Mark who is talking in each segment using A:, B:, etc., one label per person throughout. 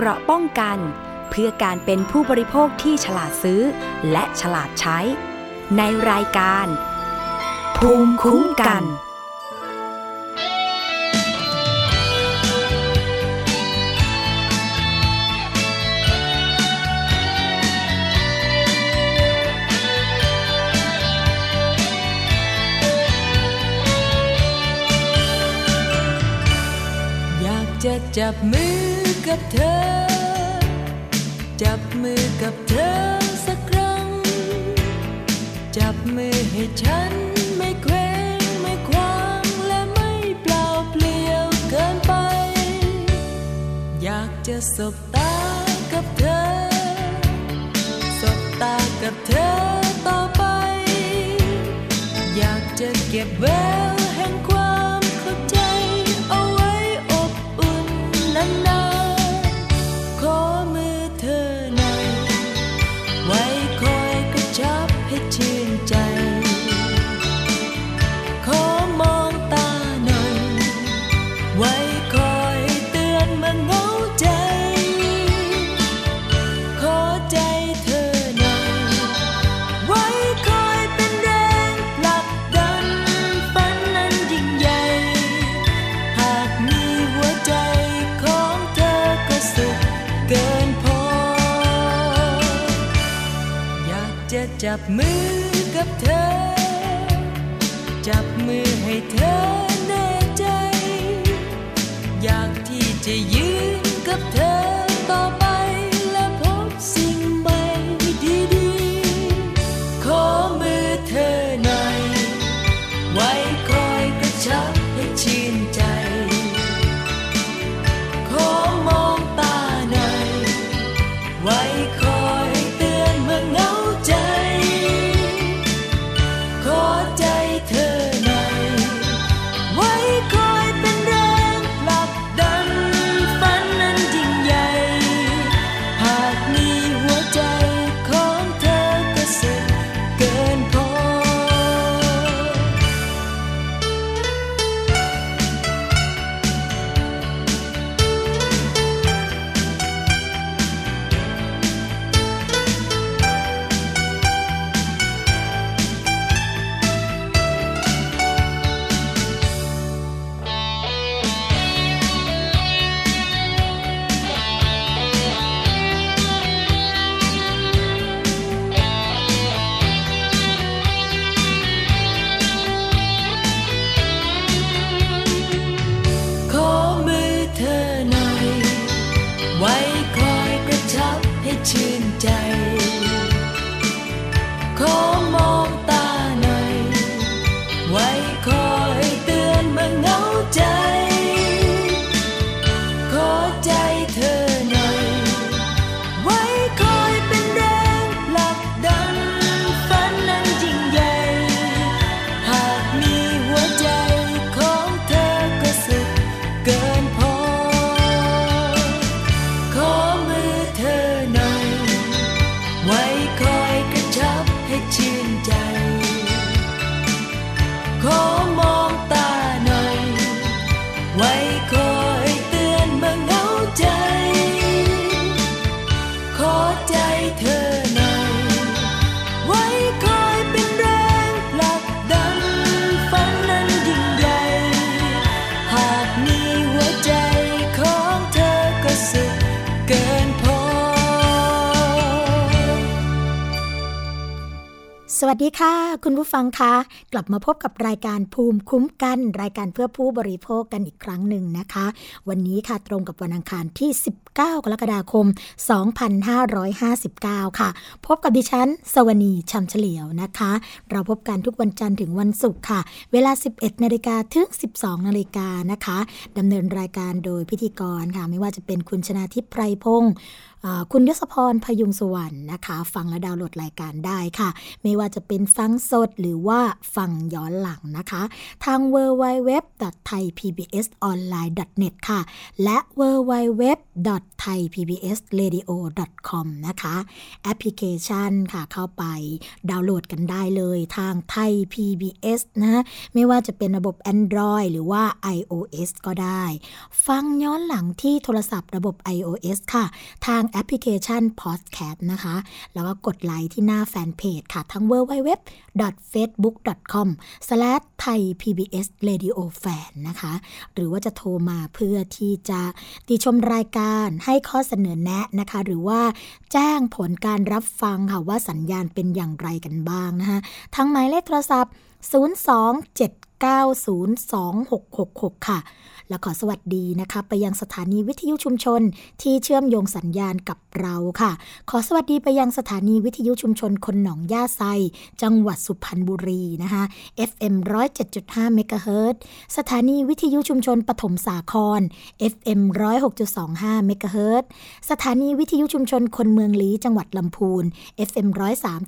A: เกราะป้องกัน เพื่อการเป็นผู้บริโภคที่ฉลาดซื้อ และฉลาดใช้ ในรายการ ภูมิคุ้มกัน
B: อยากจะจับมือ กับเธอ จับมือกับเธอสักครั้ง จับมือให้ฉันไม่เคว้งไม่คว้างและไม่เปล่าเปลี่ยวเกินไป อยากจะสบตากับเธอ สบตากับเธอต่อไป อยากจะเก็บแว จับมือกับเธอ จับมือให้เธอแน่ใจ อยากที่จะยื วัสดีค่ะ คุ
C: ณผู้ฟังคะ กลับมาพบกับรายการภูมิคุ้มกัน รายการเพื่อผู้บริโภคกันอีกครั้งหนึ่งนะคะ วันนี้ค่ะตรงกับวันอังคารที่ 19 กรกฎาคม 2559 ค่ะ พบกับดิฉัน สวนีชัมเฉลียวนะคะ เราพบกันทุกวันจันทร์ถึงวันศุกร์ค่ะ เวลา 11นาฬิกาถึง 12นาฬิกานะคะดำเนินรายการโดยพิธีกรค่ะ ไม่ว่าจะเป็นคุณชนาทิพย์ไพรพงศ์คุณยศพรพยุงสุวรรณนะคะ ฟังและดาวน์โหลดรายการได้ค่ะ ไม่ว่าจะเป็นฟังสดหรือว่าฟังย้อนหลังนะคะ ทาง www.thaipbsonline.net ค่ะ และ www.thaipbsradio.com นะคะ แอปพลิเคชันค่ะเข้าไปดาวน์โหลดกันได้เลยทางไทย PBS นะไม่ว่าจะเป็นระบบ Android หรือว่า iOS ก็ได้ ฟังย้อนหลังที่โทรศัพท์ระบบ iOS ค่ะ ทางแอปพลิเคชัน Podcast นะคะ แล้วก็กดไลค์ที่หน้าแฟนเพจค่ะ ทั้ง www.facebook.com/thaipbsradiofan นะคะ หรือว่าจะโทรมาเพื่อที่จะติชมรายการให้ข้อเสนอแนะนะคะ หรือว่าแจ้งผลการรับฟังค่ะว่าสัญญาณเป็นอย่างไรกันบ้างนะคะ ทั้งหมายเลขโทรศัพท์ 902-666 ค่ะ และขอสวัสดีนะคะ ไปยังสถานีวิทยุชุมชน ที่เชื่อมโยงสัญญาณกับเราค่ะ ขอสวัสดีไปยังสถานีวิทยุชุมชนคนหนองย่าไซ จังหวัดสุพรรณบุรีนะคะ FM 107.5เมกะเฮิรตสถานีวิทยุชุมชนปฐมสาคร FM 106.25เมกะเฮิรตสถานีวิทยุชุมชนคนเมืองลี้จังหวัดลำพูน FM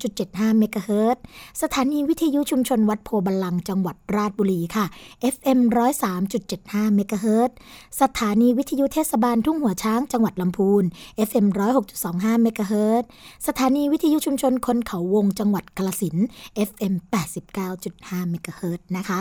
C: 103.75เมกะเฮิรตสถานีวิทยุชุมชนวัดโพบาลังจังหวัดราชบุรีค่ะ FM 103.75เมกะเฮิรตสถานีวิทยุเทศบาลทุ่งหัวช้างจังหวัดลำพูน FM 106.25เมกะเฮิรตสถานีวิทยุชุมชนคนเขาวงจังหวัดกาฬสิน FM 89.5เมกะเฮิรตนะคะ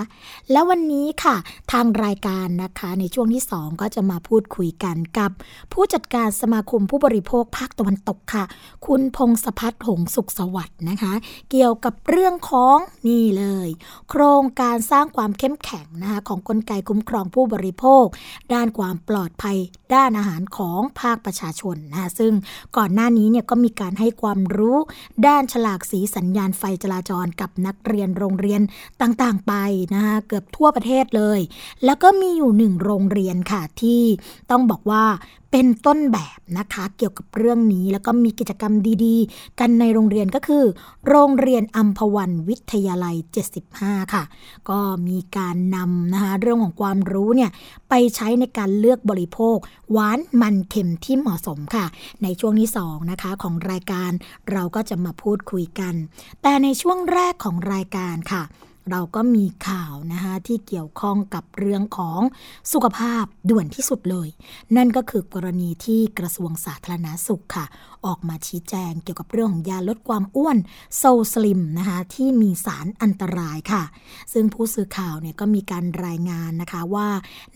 C: แล้ววันนี้ค่ะทางรายการนะคะในช่วงที่ 2 ก็จะมาพูดคุยกันกับ ผู้จัดการสมาคมผู้บริโภคภาคตะวันตกค่ะ คุณพงศพัฒน์หงสุขสวัสดิ์นะคะ เกี่ยวกับเรื่องของนี่เลย โครงการสร้างความเข้มแข็งนะคะของกลไกคุ้มครองผู้บริโภค ด้านความปลอดภัย ด้านอาหารของภาคประชาชนนะคะซึ่งก่อนหน้านี้เนี่ยก็มีการให้ความรู้ ด้านฉลากสีสัญญาณไฟจราจรกับนักเรียนโรงเรียนต่างๆไปนะคะเกือบทั่วประเทศเลย แล้วก็มีอยู่หนึ่งโรงเรียนค่ะที่ต้องบอกว่า เป็นต้นแบบนะคะเกี่ยวกับเรื่องนี้ แล้วก็มีกิจกรรมดีๆ กันในโรงเรียนก็คือ โรงเรียนอัมพวันวิทยาลัย 75 ค่ะ ก็มีการนำนะคะเรื่องของความรู้เนี่ยไปใช้ในการเลือกบริโภค หวานมันเค็มที่เหมาะสมค่ะ ในช่วงที่2นะคะของรายการเราก็จะมาพูดคุยกัน แต่ในช่วงแรกของรายการค่ะ เราก็มีข่าวนะคะที่เกี่ยวข้องกับเรื่องของสุขภาพด่วนที่สุดเลย นั่นก็คือกรณีที่กระทรวงสาธารณาสุขค่ะ ออกมาชี้แจงเกี่ยวกับเรื่องของยาลดความอ้วนโซสลิมนะคะที่มีสารอันตรายค่ะ ซึ่งผู้สื่อข่าวเนี่ยก็มีการรายงานนะคะว่า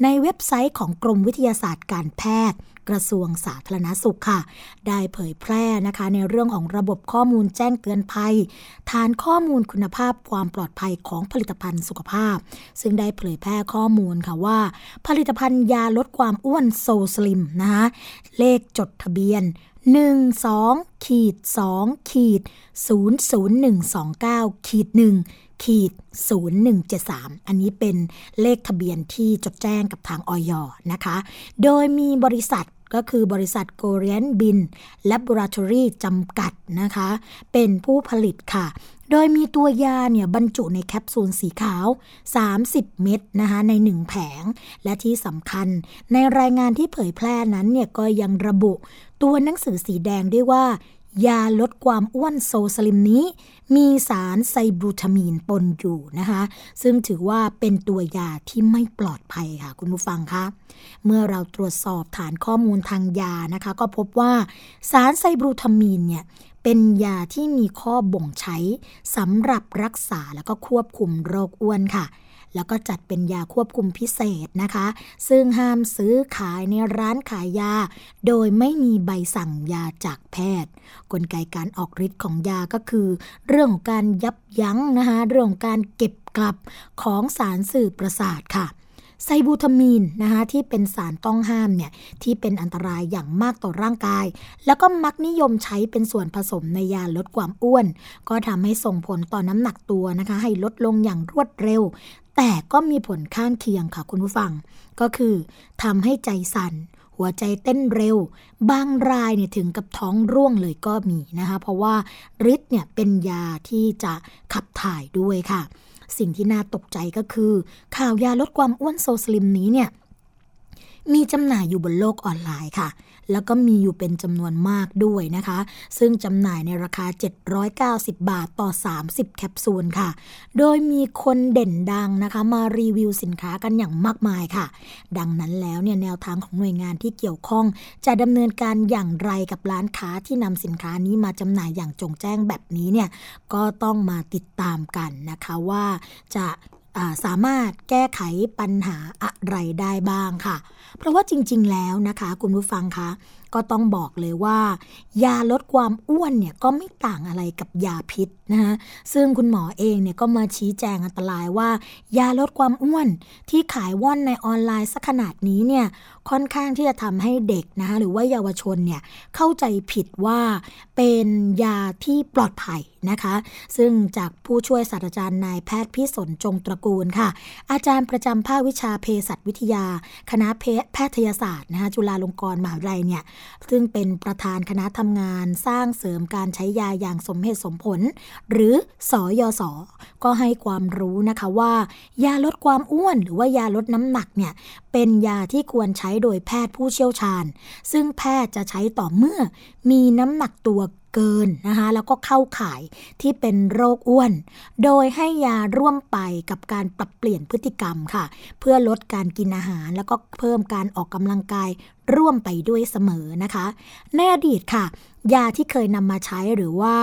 C: ในเว็บไซต์ของกรมวิทยาศาสตร์การแพทย์ กระทรวงสาธารณสุขค่ะ ได้เผยแพร่นะคะในเรื่องของระบบข้อมูลแจ้งเตือนภัย ฐานข้อมูลคุณภาพความปลอดภัยของผลิตภัณฑ์สุขภาพ ซึ่งได้เผยแพร่ข้อมูลค่ะว่า ผลิตภัณฑ์ยาลดความอ้วนโซสลิมนะคะเลขจดทะเบียน1 2ขีด2ขีด00129ขีด1 ขีด0173 อันนี้เป็นเลขทะเบียนที่จดแจ้งกับทางออยนะคะ โดยมีบริษัทก็คือบริษัทโกเรียนบิน Laboratory จำกัดนะคะ เป็นผู้ผลิตค่ะ โดยมีตัวยาเนี่ยบรรจุในแคปซูลสีขาว 30 เม็ดนะคะใน 1 แผง และที่สำคัญ ในรายงานที่เผยแพร่นั้นเนี่ยก็ยังระบุตัวหนังสือสีแดงด้วยว่า ยาลดความอ้วนโซสลิมนี้ มีสารไซบูทามีนปนอยู่นะคะ ซึ่งถือว่าเป็นตัวยาที่ไม่ปลอดภัยค่ะ คุณผู้ฟังคะเมื่อเราตรวจสอบฐานข้อมูลทางยานะคะ ก็พบว่าสารไซบูทามีนเนี่ยเป็นยาที่มีข้อบ่งใช้สำหรับรักษาแล้วก็ควบคุมโรคอ้วนค่ะ แล้วก็จัดเป็นยาควบคุมพิเศษนะคะ ซึ่งห้ามซื้อขายในร้านขายยา โดยไม่มีใบสั่งยาจากแพทย์ กลไกการออกฤทธิ์ของยาก็คือ เรื่องของการยับยั้งนะคะเรื่องการเก็บกลับของสารสื่อประสาทค่ะไซบูทามีนนะคะที่เป็นสารต้องห้ามเนี่ยที่เป็นอันตรายอย่างมากต่อร่างกาย แล้วก็มักนิยมใช้เป็นส่วนผสมในยาลดความอ้วน ก็ทำให้ส่งผลต่อน้ำหนักตัวนะคะ ให้ลดลงอย่างรวดเร็ว แต่ก็มีผลข้างเคียงค่ะคุณผู้ฟัง ก็คือทำให้ใจสั่น หัวใจเต้นเร็ว บางรายเนี่ยถึงกับท้องร่วงเลยก็มีนะคะ เพราะว่าฤทธิ์เนี่ยเป็นยาที่จะขับถ่ายด้วยค่ะ สิ่งที่น่าตกใจก็คือ ข่าวยาลดความอ้วนโซสลิมนี้เนี่ย มีจำหน่ายอยู่บนโลกออนไลน์ค่ะ แล้วก็มีอยู่เป็นจำนวนมากด้วยนะคะ ซึ่งจำหน่ายในราคา 790 บาทต่อ 30 แคปซูลค่ะ โดยมีคนเด่นดังนะคะ มารีวิวสินค้ากันอย่างมากมายค่ะ ดังนั้นแล้วเนี่ยแนวทางของหน่วยงานที่เกี่ยวข้อง จะดำเนินการอย่างไรกับร้านค้าที่นำสินค้านี้มาจำหน่ายอย่างจงแจ้งแบบนี้เนี่ยก็ต้องมาติดตามกันนะคะว่าจะ สามารถแก้ไขปัญหาอะไรได้บ้างค่ะ เพราะว่าจริง ๆ แล้วนะคะ คุณผู้ฟังคะ ก็ต้องบอกเลยว่า ยาลดความอ้วนเนี่ยก็ไม่ต่างอะไรกับยาพิษนะคะซึ่งคุณหมอเองเนี่ยก็มาชี้แจงอันตรายว่า ยาลดความอ้วนที่ขายว่อนในออนไลน์สักขนาดนี้เนี่ยค่อนข้างที่จะทำให้เด็กนะคะหรือว่าเยาวชนเนี่ยเข้าใจผิดว่าเป็นยาที่ปลอดภัยนะคะ ซึ่งจากผู้ช่วยศาสตราจารย์นายแพทย์พิสนจงตระกูลค่ะ อาจารย์ประจำภาควิชาเภสัชวิทยา คณะแพทยศาสตร์นะคะจุฬาลงกรณ์มหาวิทยาลัยเนี่ยซึ่งเป็นประธานคณะทำงานสร้างเสริมการใช้ยาอย่างสมเหตุสมผล หรือสอยศก็ให้ความรู้นะคะว่า ยาลดความอ้วนหรือว่ายาลดน้ำหนักเนี่ยเป็นยาที่ควรใช้โดยแพทย์ผู้เชี่ยวชาญ ซึ่งแพทย์จะใช้ต่อเมื่อมีน้ำหนักตัว เกินนะคะแล้วก็เข้าข่ายที่เป็นโรคอ้วน โดยให้ยาร่วมไปกับการปรับเปลี่ยนพฤติกรรมค่ะ เพื่อลดการกินอาหาร แล้วก็เพิ่มการออกกำลังกายร่วมไปด้วยเสมอนะคะ ในอดีตค่ะ ยาที่เคยนำมาใช้หรือว่า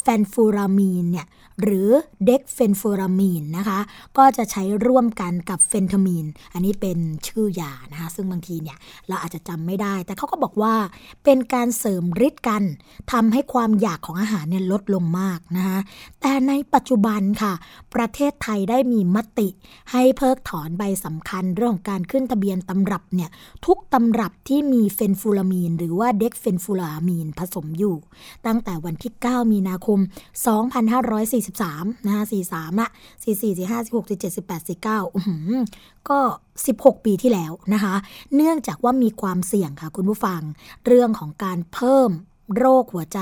C: แฟนฟูรามีนเนี่ยหรือเด็กเฟนฟูรามีนนะคะก็จะใช้ร่วมกันกับเฟนทามีน อันนี้เป็นชื่อยานะคะซึ่งบางทีเนี่ยเราอาจจะจำไม่ได้ แต่เขาก็บอกว่าเป็นการเสริมฤทธิ์กันทำให้ความอยากของอาหารเนี่ยลดลงมากนะคะแต่ในปัจจุบันค่ะ ประเทศไทยได้มีมติ ให้เพิกถอนใบสำคัญเรื่องการขึ้นทะเบียนตำรับเนี่ยทุกตำรับที่มีเฟนฟูรามีน หรือว่าเด็กเฟนฟูรามีนผสมอยู่ ตั้งแต่วันที่ 9 มีนาคม 2543 นะคะ43 ละ 44 45 46 47 18 49อืก็ 16 ปีที่แล้วนะคะ เนื่องจากว่ามีความเสี่ยงค่ะคุณผู้ฟัง เรื่องของการเพิ่มโรคหัวใจ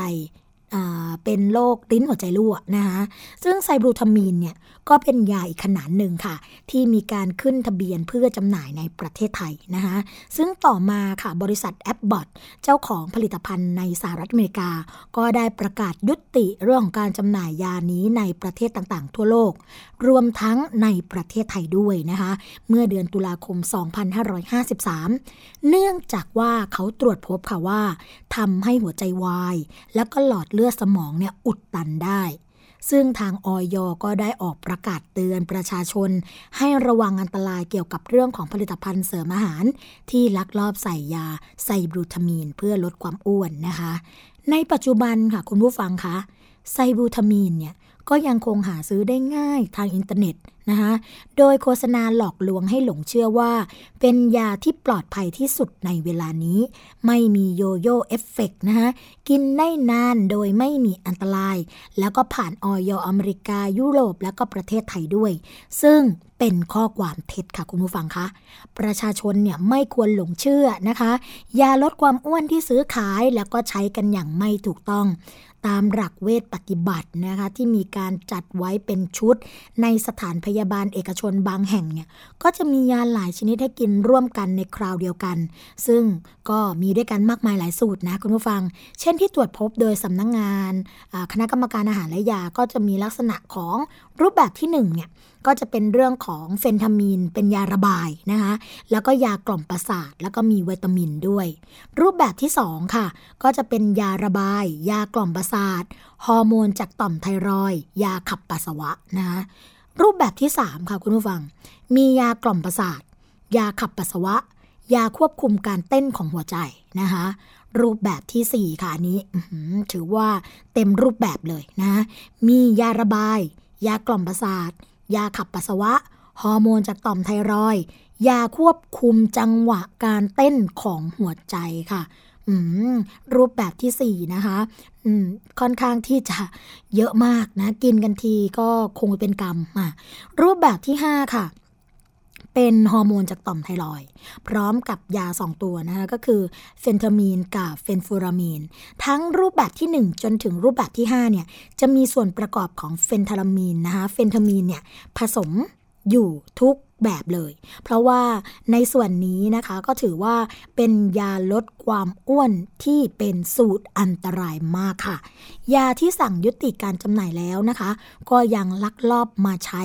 C: เป็นโรคลิ้นหัวใจรั่วนะคะซึ่งไซบรูทามีนเนี่ยก็เป็นยาอีกขนาดหนึ่งค่ะ ที่มีการขึ้นทะเบียนเพื่อจำหน่ายในประเทศไทยนะคะซึ่งต่อมาค่ะบริษัทแอปบอทเจ้าของผลิตภัณฑ์ในสหรัฐอเมริกา ก็ได้ประกาศยุติเรื่องของการจำหน่ายยานี้ในประเทศต่างๆ ทั่วโลก รวมทั้งในประเทศไทยด้วยนะคะเมื่อเดือนตุลาคม 2553 เนื่องจากว่าเขาตรวจพบค่ะว่าทำให้หัวใจวาย แล้วก็หลอดเลือดสมองเนี่ยอุดตันได้ ซึ่งทางออยก็ได้ออกประกาศเตือนประชาชน ให้ระวังอันตรายเกี่ยวกับเรื่องของผลิตภัณฑ์เสริมอาหาร ที่ลักลอบใส่ยาไซบูทรามีน เพื่อลดความอ้วนนะคะ ในปัจจุบันค่ะคุณผู้ฟังคะไซบูทรามีนเนี่ย ก็ยังคงหาซื้อได้ง่ายทางอินเทอร์เน็ตนะคะโดยโฆษณาหลอกลวงให้หลงเชื่อว่า เป็นยาที่ปลอดภัยที่สุดในเวลานี้ ไม่มี yo-yo effect นะคะกินได้นานโดยไม่มีอันตราย แล้วก็ผ่านอย.อเมริกายุโรปแล้วก็ประเทศไทยด้วย ซึ่งเป็นข้อความเท็จค่ะคุณผู้ฟังคะประชาชนเนี่ยไม่ควรหลงเชื่อนะคะ ยาลดความอ้วนที่ซื้อขายแล้วก็ใช้กันอย่างไม่ถูกต้อง ตามหลักเวทปฏิบัตินะคะที่มีการจัดไว้เป็นชุด ในสถานพยาบาลเอกชนบางแห่งเนี่ยก็จะมียาหลายชนิดให้กินร่วมกันในคราวเดียวกัน ซึ่งก็มีด้วยกันมากมายหลายสูตรนะคุณผู้ฟัง เช่นที่ตรวจพบโดยสำนักงงานคณะกรรมการอาหารและยาก็จะมีลักษณะของรูปแบบที่1เนี่ย ก็จะเป็นเรื่องของเฟนทามีน เป็นยาระบายนะคะแล้วก็ยากล่อมประสาท แล้วก็มีวิตามินด้วย รูปแบบที่ 2 ค่ะ ก็จะเป็นยาระบาย ยากล่อมประสาทฮอร์โมนจากต่อมไทรอยยาขับปัสสาวะนะคะรูปแบบที่ 3 ค่ะคุณผู้ฟัง มียากล่อมประสาท ยาขับปัสสาวะ ยาควบคุมการเต้นของหัวใจนะคะรูปแบบที่ 4 ค่ะนี้ถือว่าเต็มรูปแบบเลยนะ มียาระบาย ยากล่อมประสาท ยาขับปัสสาวะ ฮอร์โมนจากต่อมไทรอย ยาควบคุมจังหวะการเต้นของหัวใจค่ะรูปแบบที่ 4 นะคะค่อนข้างที่จะเยอะมากนะ กินกันทีก็คงเป็นกรรมรูปแบบที่ 5 ค่ะ เป็นฮอร์โมนจากต่อมไทรอยพร้อมกับยา 2 ตัวนะคะก็คือเฟนทามีนกับเฟนฟูรามีน ทั้งรูปแบบที่ 1 จนถึงรูปแบบที่5เนี่ยจะมีส่วนประกอบของเฟนทารามีนนะคะเฟนทามีนเนี่ยผสมอยู่ทุก แบบเลย เพราะว่าในส่วนนี้นะคะก็ถือว่าเป็นยาลดความอ้วนที่เป็นสูตรอันตรายมากค่ะ ยาที่สั่งยุติการจำหน่ายแล้วนะคะ ก็ยังลักลอบมาใช้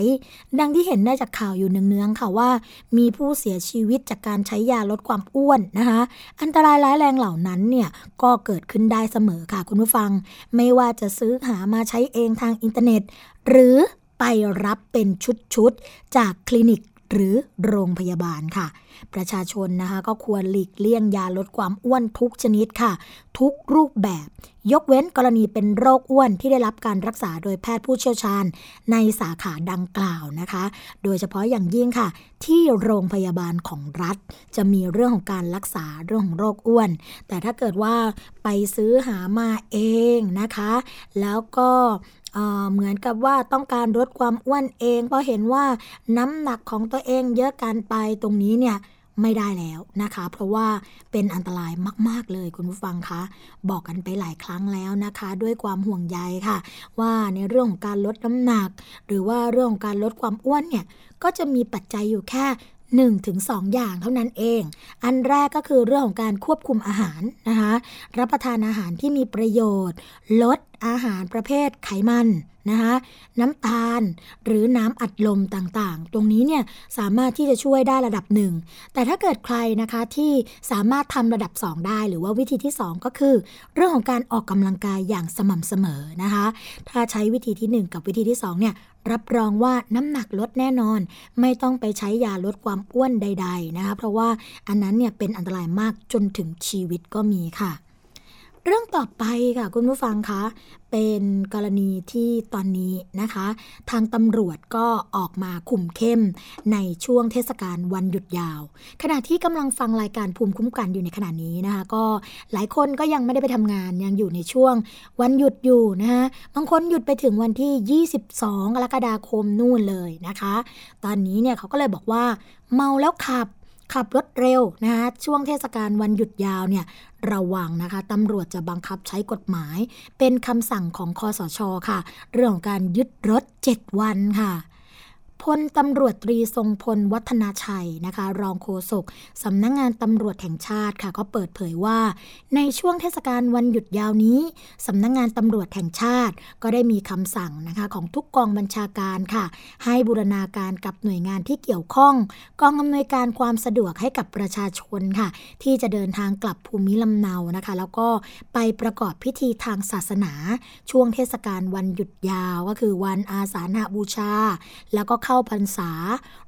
C: ดังที่เห็นได้จากข่าวอยู่เนืองๆค่ะว่า มีผู้เสียชีวิตจากการใช้ยาลดความอ้วนนะคะ อันตรายร้ายแรงเหล่านั้นเนี่ยก็เกิดขึ้นได้เสมอค่ะคุณผู้ฟัง ไม่ว่าจะซื้อหามาใช้เองทางอินเทอร์เน็ต หรือไปรับเป็นชุดๆจากคลินิก หรือโรงพยาบาลค่ะ ประชาชนนะคะก็ควรหลีกเลี่ยงยาลดความอ้วนทุกชนิดค่ะ ทุกรูปแบบ ยกเว้นกรณีเป็นโรคอ้วนที่ได้รับการรักษาโดยแพทย์ผู้เชี่ยวชาญ ในสาขาดังกล่าวนะคะ โดยเฉพาะอย่างยิ่งค่ะ ที่โรงพยาบาลของรัฐ จะมีเรื่องของการรักษาเรื่องของโรคอ้วน แต่ถ้าเกิดว่าไปซื้อหามาเองนะคะ แล้วก็ เหมือนกับว่าต้องการลดความอ้วนเอง เพราะเห็นว่าน้ำหนักของตัวเองเยอะกันไปตรงนี้เนี่ยไม่ได้แล้วนะคะ เพราะว่าเป็นอันตรายมาก ๆ เลยคุณผู้ฟังคะ บอกกันไปหลายครั้งแล้วนะคะ ด้วยความห่วงใยค่ะ ว่าในเรื่องของการลดน้ำหนัก หรือว่าเรื่องของการลดความอ้วนเนี่ยก็จะมีปัจจัยอยู่แค่ 1-2ถึงอย่างเท่านั้นเอง อันแรกก็คือเรื่องของการควบคุมอาหารนะคะ รับประทานอาหารที่มีประโยชน์ ลดอาหารประเภทไขมัน นะคะน้ำตาลหรือน้ำอัดลมต่างๆ ตรงนี้เนี่ยสามารถที่จะช่วยได้ระดับหนึ่งแต่ถ้าเกิดใครนะคะที่สามารถทำระดับ 2 ได้ หรือว่าวิธีที่ 2 ก็คือ เรื่องของการออกกำลังกายอย่างสม่ำเสมอนะคะ ถ้าใช้วิธีที่ 1 กับวิธีที่2เนี่ยรับรองว่าน้ำหนักลดแน่นอน ไม่ต้องไปใช้ยาลดความอ้วนใด ๆนะคะ เพราะว่าอันนั้นเนี่ยเป็นอันตรายมากจนถึงชีวิตก็มีค่ะ เรื่องต่อไปค่ะคุณผู้ฟังคะ เป็นกรณีที่ตอนนี้นะคะ ทางตำรวจก็ออกมาคุมเข้มในช่วงเทศกาลวันหยุดยาว ขณะที่กำลังฟังรายการภูมิคุ้มกันอยู่ในขณะนี้นะคะ ก็หลายคนก็ยังไม่ได้ไปทำงานยังอยู่ในช่วงวันหยุดอยู่นะคะบางคนหยุดไปถึงวันที่ 22 กรกฎาคมนู่นเลยนะคะ ตอนนี้เนี่ยเขาก็เลยบอกว่าเมาแล้วขับ ขับรถเร็วนะคะช่วงเทศกาลวันหยุดยาวเนี่ยระวังนะคะตำรวจจะบังคับใช้กฎหมาย เป็นคำสั่งของคอสชค่ะ เรื่องของการยึดรถ 7 วันค่ะ พลตำรวจตรีทรงพลวัฒนาชัยนะคะ รองโฆษกสำนักงงานตำรวจแห่งชาติค่ะ ก็เปิดเผยว่า ในช่วงเทศกาลวันหยุดยาวนี้สำนักงงานตำรวจแห่งชาติ ก็ได้มีคำสั่งนะคะของทุกกองบัญชาการค่ะ ให้บูรณาการกับหน่วยงานที่เกี่ยวข้อง กองอำนวยการความสะดวกให้กับประชาชนค่ะ ที่จะเดินทางกลับภูมิลำเนานะคะ แล้วก็ไปประกอบพิธีทางศาสนา ช่วงเทศกาลวันหยุดยาวก็คือวันอาสาฬหบูชา แล้วก็เข้า้าพรรษา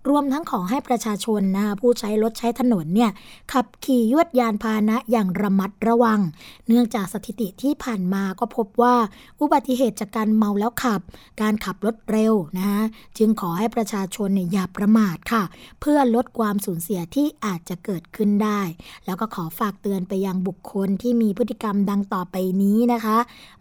C: รวมทั้งขอให้ประชาชนนะคะผู้ใช้รถใช้ถนนเนี่ยขับขี่ยวดยานพาหนะอย่างระมัดระวัง เนื่องจากสถิติที่ผ่านมาก็พบว่าอุบัติเหตุจากการเมาแล้วขับ การขับรถเร็วนะคะจึงขอให้ประชาชนเนี่ยอย่าประมาทค่ะ เพื่อลดความสูญเสียที่อาจจะเกิดขึ้นได้ แล้วก็ขอฝากเตือนไปยังบุคคลที่มีพฤติกรรมดังต่อไปนี้นะคะ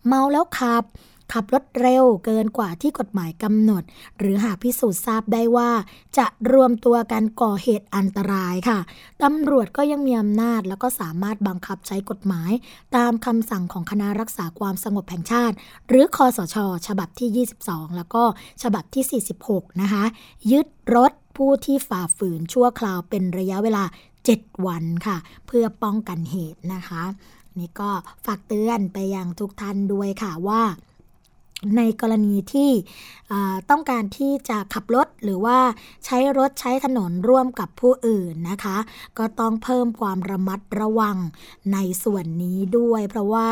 C: เมาแล้วขับขับรถเร็วเกินกว่าที่กฎหมายกำหนด หรือหากพิสูจน์ทราบได้ว่า จะรวมตัวกันก่อเหตุอันตรายค่ะตำรวจก็ยังมีอำนาจ แล้วก็สามารถบังคับใช้กฎหมาย ตามคำสั่งของคณะรักษาความสงบแห่งชาติ หรือคอสช ฉบับที่ 22 แล้วก็ฉบับที่ 46 นะคะ ยึดรถผู้ที่ฝ่าฝืนชั่วคราวเป็นระยะเวลา 7 วันค่ะ เพื่อป้องกันเหตุนะคะ นี่ก็ฝากเตือนไปยังทุกท่านด้วยค่ะว่า ในกรณีที่ต้องการที่จะขับรถหรือว่าใช้รถใช้ถนนร่วมกับผู้อื่นนะคะ ก็ต้องเพิ่มความระมัดระวังในส่วนนี้ด้วย เพราะว่า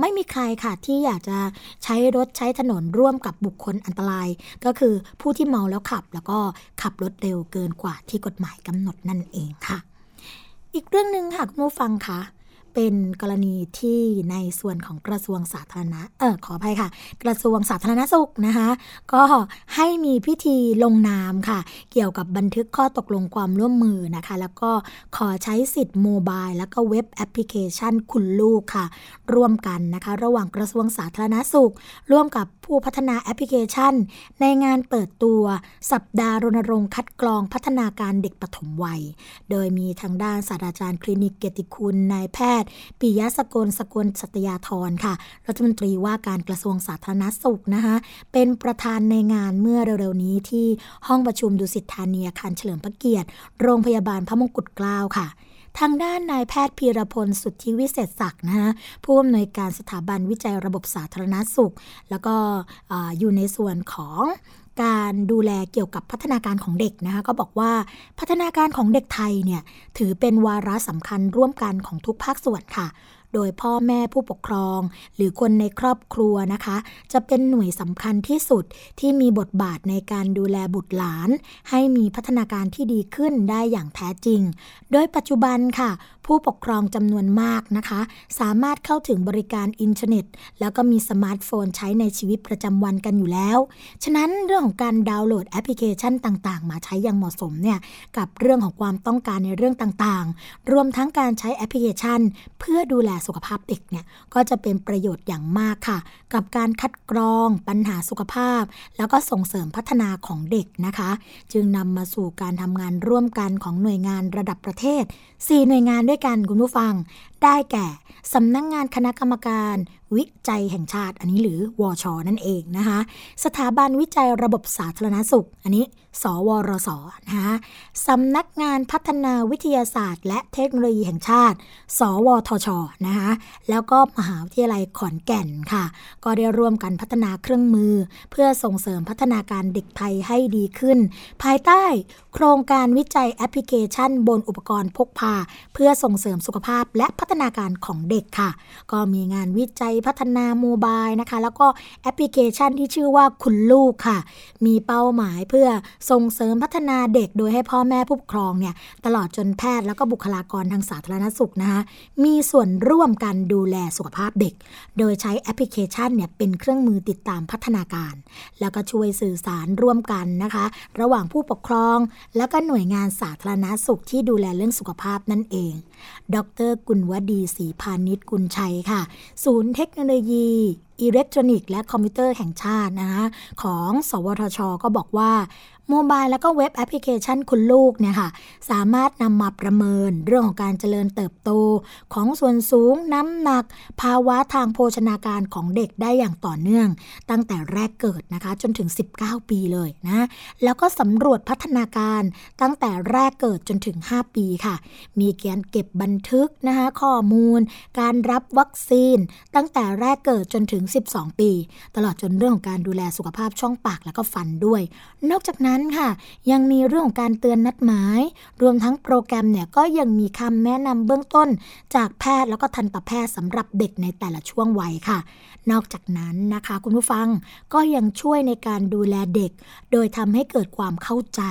C: ไม่มีใครค่ะที่อยากจะใช้รถใช้ถนนร่วมกับบุคคลอันตราย ก็คือผู้ที่เมาแล้วขับ แล้วก็ขับรถเร็วเกินกว่าที่กฎหมายกำหนดนั่นเองค่ะ อีกเรื่องหนึ่งค่ะคุณผู้ฟังคะ เป็นกรณีที่ในส่วนของกระทรวงสาธารณะเออขออภัยค่ะ กระทรวงสาธารณสุขนะคะ ก็ให้มีพิธีลงนามค่ะ เกี่ยวกับบันทึกข้อตกลงความร่วมมือนะคะ แล้วก็ขอใช้สิทธิ์โมบายแล้วก็เว็บแอปพลิเคชันคุณลูกค่ะ ร่วมกันนะคะ ระหว่างกระทรวงสาธารณสุข ร่วมกับผู้พัฒนาแอปพลิเคชัน ในงานเปิดตัวสัปดาห์รณรงค์คัดกรองพัฒนาการเด็กปฐมวัย โดยมีทางด้านศาสตราจารย์คลินิกเกติคุณนายแพทย์ทย์ปิยะสกลสกลสัตยาธรค่ะรัฐมนตรีว่าการกระทรวงสาธารณสุขนะคะเป็นประธานในงานเมื่อเร็วๆนี้ที่ห้องประชุมดุสิตธานีอาคารเฉลิมพระเกียรติ โรงพยาบาลพระมงกุฎเกล้าค่ะทางด้านนายแพทย์พีรพลสุทธิวิเศษศักดิ์นะคะผู้อำนวยการสถาบันวิจัยระบบสาธารณสุข แล้วก็อยู่ในส่วนของ การดูแลเกี่ยวกับพัฒนาการของเด็กนะคะก็บอกว่าพัฒนาการของเด็กไทยเนี่ยถือเป็นวาระสำคัญร่วมกันของทุกภาคส่วนค่ะ โดยพ่อแม่ผู้ปกครอง หรือคนในครอบครัวนะคะ จะเป็นหน่วยสำคัญที่สุดที่มีบทบาทในการดูแลบุตรหลาน ให้มีพัฒนาการที่ดีขึ้นได้อย่างแท้จริง โดยปัจจุบันค่ะ ผู้ปกครองจำนวนมากนะคะ สามารถเข้าถึงบริการอินเทอร์เน็ต แล้วก็มีสมาร์ทโฟนใช้ในชีวิตประจำวันกันอยู่แล้ว ฉะนั้นเรื่องของการดาวน์โหลดแอปพลิเคชันต่าง ๆ มาใช้อย่างเหมาะสมเนี่ยกับเรื่องของความต้องการในเรื่องต่างๆ รวมทั้งการใช้แอปพลิเคชัน เพื่อดูแลสุขภาพเด็กเนี่ยก็จะเป็นประโยชน์อย่างมากค่ะ กับการคัดกรองปัญหาสุขภาพ แล้วก็ส่งเสริมพัฒนาของเด็กนะคะ จึงนำมาสู่การทำงานร่วมกันของหน่วยงานระดับประเทศ 4 หน่วยงานด้วยกันคุณผู้ฟัง ได้แก่สำนักงงานคณะกรรมการวิจัยแห่งชาติ อันนี้หรือวอชนั่นเองนะคะ สถาบันวิจัยระบบสาธารณสุข อันนี้ สวรสนะคะสำนักงานพัฒนาวิทยาศาสตร์ และเทคโนโลยีแห่งชาติ สวทชนะคะแล้วก็มหาวิทยาลัยขอนแก่นค่ะ ก็ได้ร่วมกันพัฒนาเครื่องมือ เพื่อส่งเสริมพัฒนาการเด็กไทยให้ดีขึ้น ภายใต้โครงการวิจัยแอปพลิเคชัน บนอุปกรณ์พกพา เพื่อส่งเสริมสุขภาพและพัฒนาการของเด็กค่ะ ก็มีงานวิจัยพัฒนาโมบายนะคะ แล้วก็แอปพลิเคชันที่ชื่อว่าคุณลูกค่ะ มีเป้าหมายเพื่อส่งเสริมพัฒนาเด็กโดยให้พ่อแม่ผู้ปกครองเนี่ยตลอดจนแพทย์แล้วก็บุคลากรทางสาธารณสุขนะคะมีส่วนร่วมกันดูแลสุขภาพเด็ก โดยใช้แอปพลิเคชันเนี่ยเป็นเครื่องมือติดตามพัฒนาการ แล้วก็ช่วยสื่อสารร่วมกันนะคะ ระหว่างผู้ปกครอง แล้วก็หน่วยงานสาธารณสุขที่ดูแลเรื่องสุขภาพนั่นเอง ดร กุลวดีศรีพาณิชกุลชัยค่ะ ศูนย์เทคโนโลยีอิเล็กทรอนิกส์และคอมพิวเตอร์แห่งชาตินะคะของ สวทช ก็บอกว่า mobile แล้วก็เว็บแอปพลิเคชันคุณลูกเนี่ยค่ะ สามารถนำมาประเมินเรื่องของการเจริญเติบโต ของส่วนสูงน้ำหนัก ภาวะทางโภชนาการของเด็กได้อย่างต่อเนื่อง ตั้งแต่แรกเกิดนะคะ จนถึง 19 ปีเลยนะ แล้วก็สำรวจพัฒนาการตั้งแต่แรกเกิดจนถึง 5 ปีค่ะ มีการเก็บบันทึกนะคะข้อมูล การรับวัคซีน ตั้งแต่แรกเกิดจนถึง12 ปี ตลอดจนเรื่องของการดูแลสุขภาพช่องปากแล้วก็ฟันด้วย นอกจากนั้นั้นค่ะ ยังมีเรื่องของการเตือนนัดหมาย รวมทั้งโปรแกรมเนี่ยก็ยังมีคำแนะนำเบื้องต้น จากแพทย์แล้วก็ทันตแพทย์สำหรับเด็กในแต่ละช่วงวัยค่ะ นอกจากนั้นนะคะคุณผู้ฟังก็ยังช่วยในการดูแลเด็ก โดยทำให้เกิดความเข้าใจ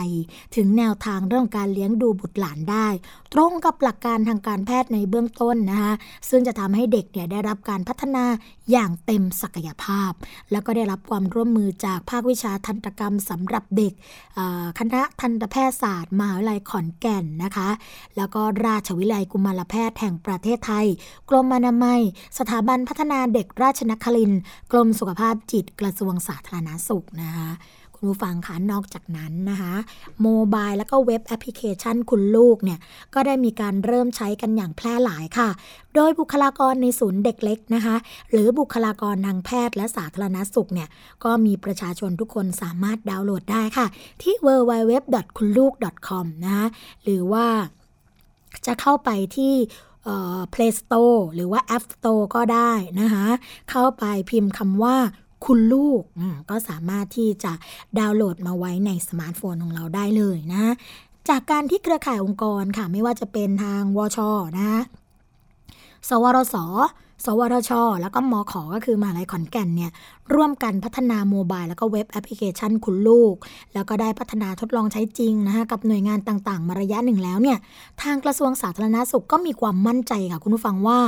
C: ถึงแนวทางเรื่องการเลี้ยงดูบุตรหลานได้ ตรงกับหลักการทางการแพทย์ในเบื้องต้นนะคะซึ่งจะทำให้เด็กเนี่ยได้รับการพัฒนาอย่างเต็มศักยภาพ แล้วก็ได้รับความร่วมมือจากภาควิชาทันตกรรมสำหรับเด็กคณะทันตแพทยศาสตร์มหาวิทยาลัยขอนแก่นนะคะ แล้วก็ราชวิทยาลัยกุมารแพทย์แห่งประเทศไทย กรมอนามัย สถาบันพัฒนาเด็กราชนครินทร์ กรมสุขภาพจิตกระทรวงสาธารณสุขนะคะ ผู้ฟังคะนอกจากนั้นนะคะ mobile แล้วก็เว็บแอปพลิเคชันคุณลูกเนี่ยก็ได้มีการเริ่มใช้กันอย่างแพร่หลายค่ะ โดยบุคลากรในศูนย์เด็กเล็กนะคะ หรือบุคลากรทางแพทย์และสาธารณสุขเนี่ยก็มีประชาชนทุกคนสามารถดาวน์โหลดได้ค่ะ ที่ www.kunluk.com นะคะหรือว่าจะเข้าไปที่ Play Store หรือว่า App Store ก็ได้นะคะเข้าไปพิมพ์คำว่า คุณลูกก็สามารถที่จะดาวน์โหลดมาไว้ในสมาร์ทโฟนของเราได้เลยนะ จากการที่เครือข่ายองค์กรค่ะ ไม่ว่าจะเป็นทางวชนะสวรส สวทชแล้วก็มอขอก็คือมหาลัยขอนแก่นเนี่ยร่วมกันพัฒนา mobile แล้วก็เว็บแอปพลิเคชันคุณลูก แล้วก็ได้พัฒนาทดลองใช้จริงนะคะกับหน่วยงานต่างๆ มาระยะหนึ่งแล้วเนี่ย ทางกระทรวงสาธารณสุขก็มีความมั่นใจค่ะคุณผู้ฟังว่า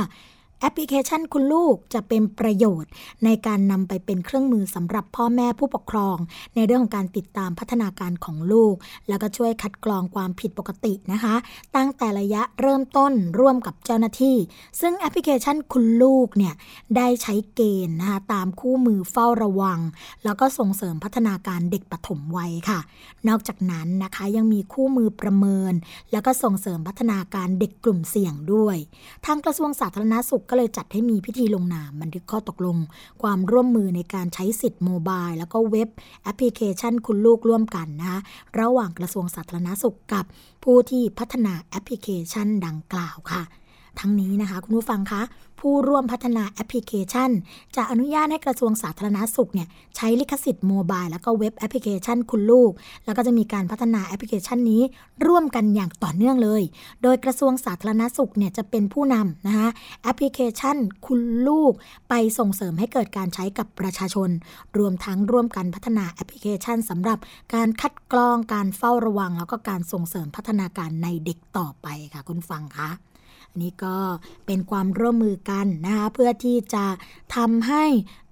C: แอปพลิเคชันคุณลูกจะเป็นประโยชน์ ในการนำไปเป็นเครื่องมือสำหรับพ่อแม่ผู้ปกครอง ในเรื่องของการติดตามพัฒนาการของลูก แล้วก็ช่วยคัดกรองความผิดปกตินะคะ ตั้งแต่ระยะเริ่มต้นร่วมกับเจ้าหน้าที่ ซึ่งแอปพลิเคชันคุณลูกเนี่ยได้ใช้เกณฑ์นะคะตามคู่มือเฝ้าระวัง แล้วก็ส่งเสริมพัฒนาการเด็กปฐมวัยค่ะ นอกจากนั้นนะคะยังมีคู่มือประเมิน แล้วก็ส่งเสริมพัฒนาการเด็กกลุ่มเสี่ยงด้วย ทางกระทรวงสาธารณสุขก็เลยจัดให้มีพิธีลงนามบันทึกข้อตกลง ความร่วมมือในการใช้สิทธิ์ mobile แล้วก็เว็บแอปพลิเคชันคุณลูกร่วมกันนะคะระหว่างกระทรวงสาธารณสุขกับผู้ที่พัฒนาแอปพลิเคชันดังกล่าวค่ะ ทั้งนี้นะคะ คุณผู้ฟังคะผู้ร่วมพัฒนาแอปพลิเคชัน จะอนุญาตให้กระทรวงสาธารณสุขเนี่ยใช้ลิขสิทธิ์ mobile แล้วก็เว็บแอปพลิเคชันคุณลูก แล้วก็จะมีการพัฒนาแอปพลิเคชันนี้ ร่วมกันอย่างต่อเนื่องเลย โดยกระทรวงสาธารณสุขเนี่ยจะเป็นผู้นำนะคะแอปพลิเคชันคุณลูก ไปส่งเสริมให้เกิดการใช้กับประชาชน รวมทั้งร่วมกันพัฒนาแอปพลิเคชันสำหรับการคัดกรองการเฝ้าระวัง แล้วก็การส่งเสริมพัฒนาการในเด็กต่อไปค่ะคุณฟังคะ อันนี้ก็เป็นความร่วมมือกันนะคะเพื่อที่จะทำให้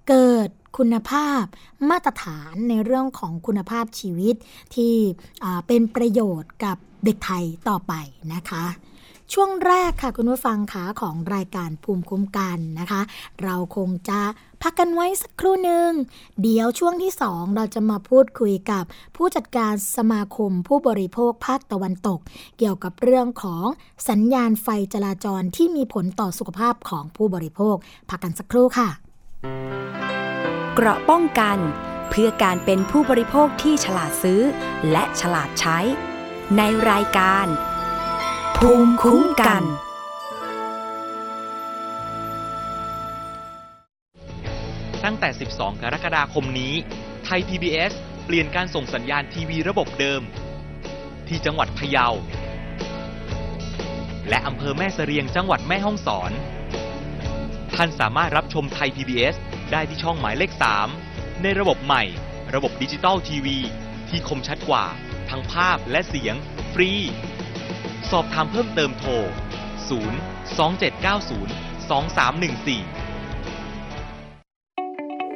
C: เกิดคุณภาพมาตรฐานในเรื่องของคุณภาพชีวิตที่เป็นประโยชน์กับเด็กไทยต่อไปนะคะช่วงแรกค่ะคุณผู้ฟังคะของรายการภูมิคุ้มกันนะคะ เราคงจะ พักกันไว้สักครู่หนึ่ง เดี๋ยวช่วงที่ 2 เราจะมาพูดคุยกับผู้จัดการสมาคมผู้บริโภคภาคตะวันตก เกี่ยวกับเรื่องของสัญญาณไฟจราจรที่มีผลต่อสุขภาพของผู้บริโภค พักกันสักครู่ค่ะ
A: เกราะป้องกันเพื่อการเป็นผู้บริโภคที่ฉลาดซื้อ และฉลาดใช้ ในรายการ ภูมิคุ้มกัน
D: ตั้งแต่ 12 กรกฎาคมนี้ ไทย PBS เปลี่ยนการส่งสัญญาณทีวีระบบเดิม ที่จังหวัดพะเยา และอำเภอแม่เสรียงจังหวัดแม่ฮ่องสอน ท่านสามารถรับชมไทย PBS ได้ที่ช่องหมายเลข 3 ในระบบใหม่ ระบบดิจิตอลทีวี ที่คมชัดกว่า ทั้งภาพและเสียง ฟรี สอบถามเพิ่มเติมโทร 0 2790 2314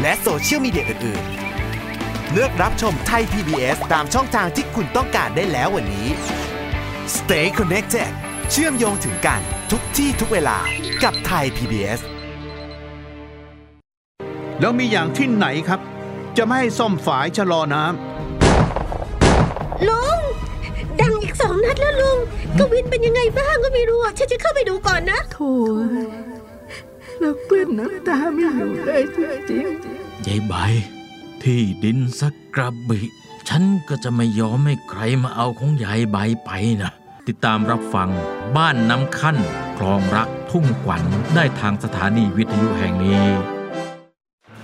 E: และโซเชียลมีเดียอื่น ๆ เลือกรับชมไทย PBS ตามช่องทางที่คุณต้องการได้แล้ววันนี้ Stay connected เชื่อมโยงถึงกันทุกที่ทุกเวลากับไทย PBS
F: แล้วมีอย่างที่ไหนครับ จะไม่ให้ซ่อมฝายชะลอน้
G: ลุง ดังอีกสองนัดแล้วลุง กวินเป็นยังไงบ้างก็ไม่รู้อะฉันจะเข้าไปดูก่อนนะ
H: โถ่ แล้วกลืนน้ำตาไม่อยู่เลยจริง
I: ยายใบ ที่ดินสักกระบิฉันก็จะไม่ยอมให้ใครมาเอาของยายใบไปนะ ติดตามรับฟังบ้านน้ำขั้นคลองรักทุ่งขวัญได้ทางสถานีวิทยุแห่งนี้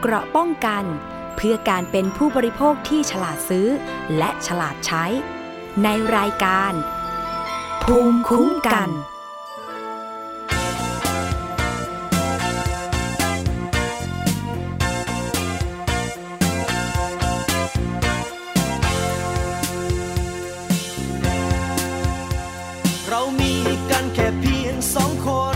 A: เกราะป้องกัน เพื่อการเป็นผู้บริโภคที่ฉลาดซื้อ และฉลาดใช้ ในรายการ ภูมิคุ้มกัน
J: เรามีกันแค่เพียงสองคน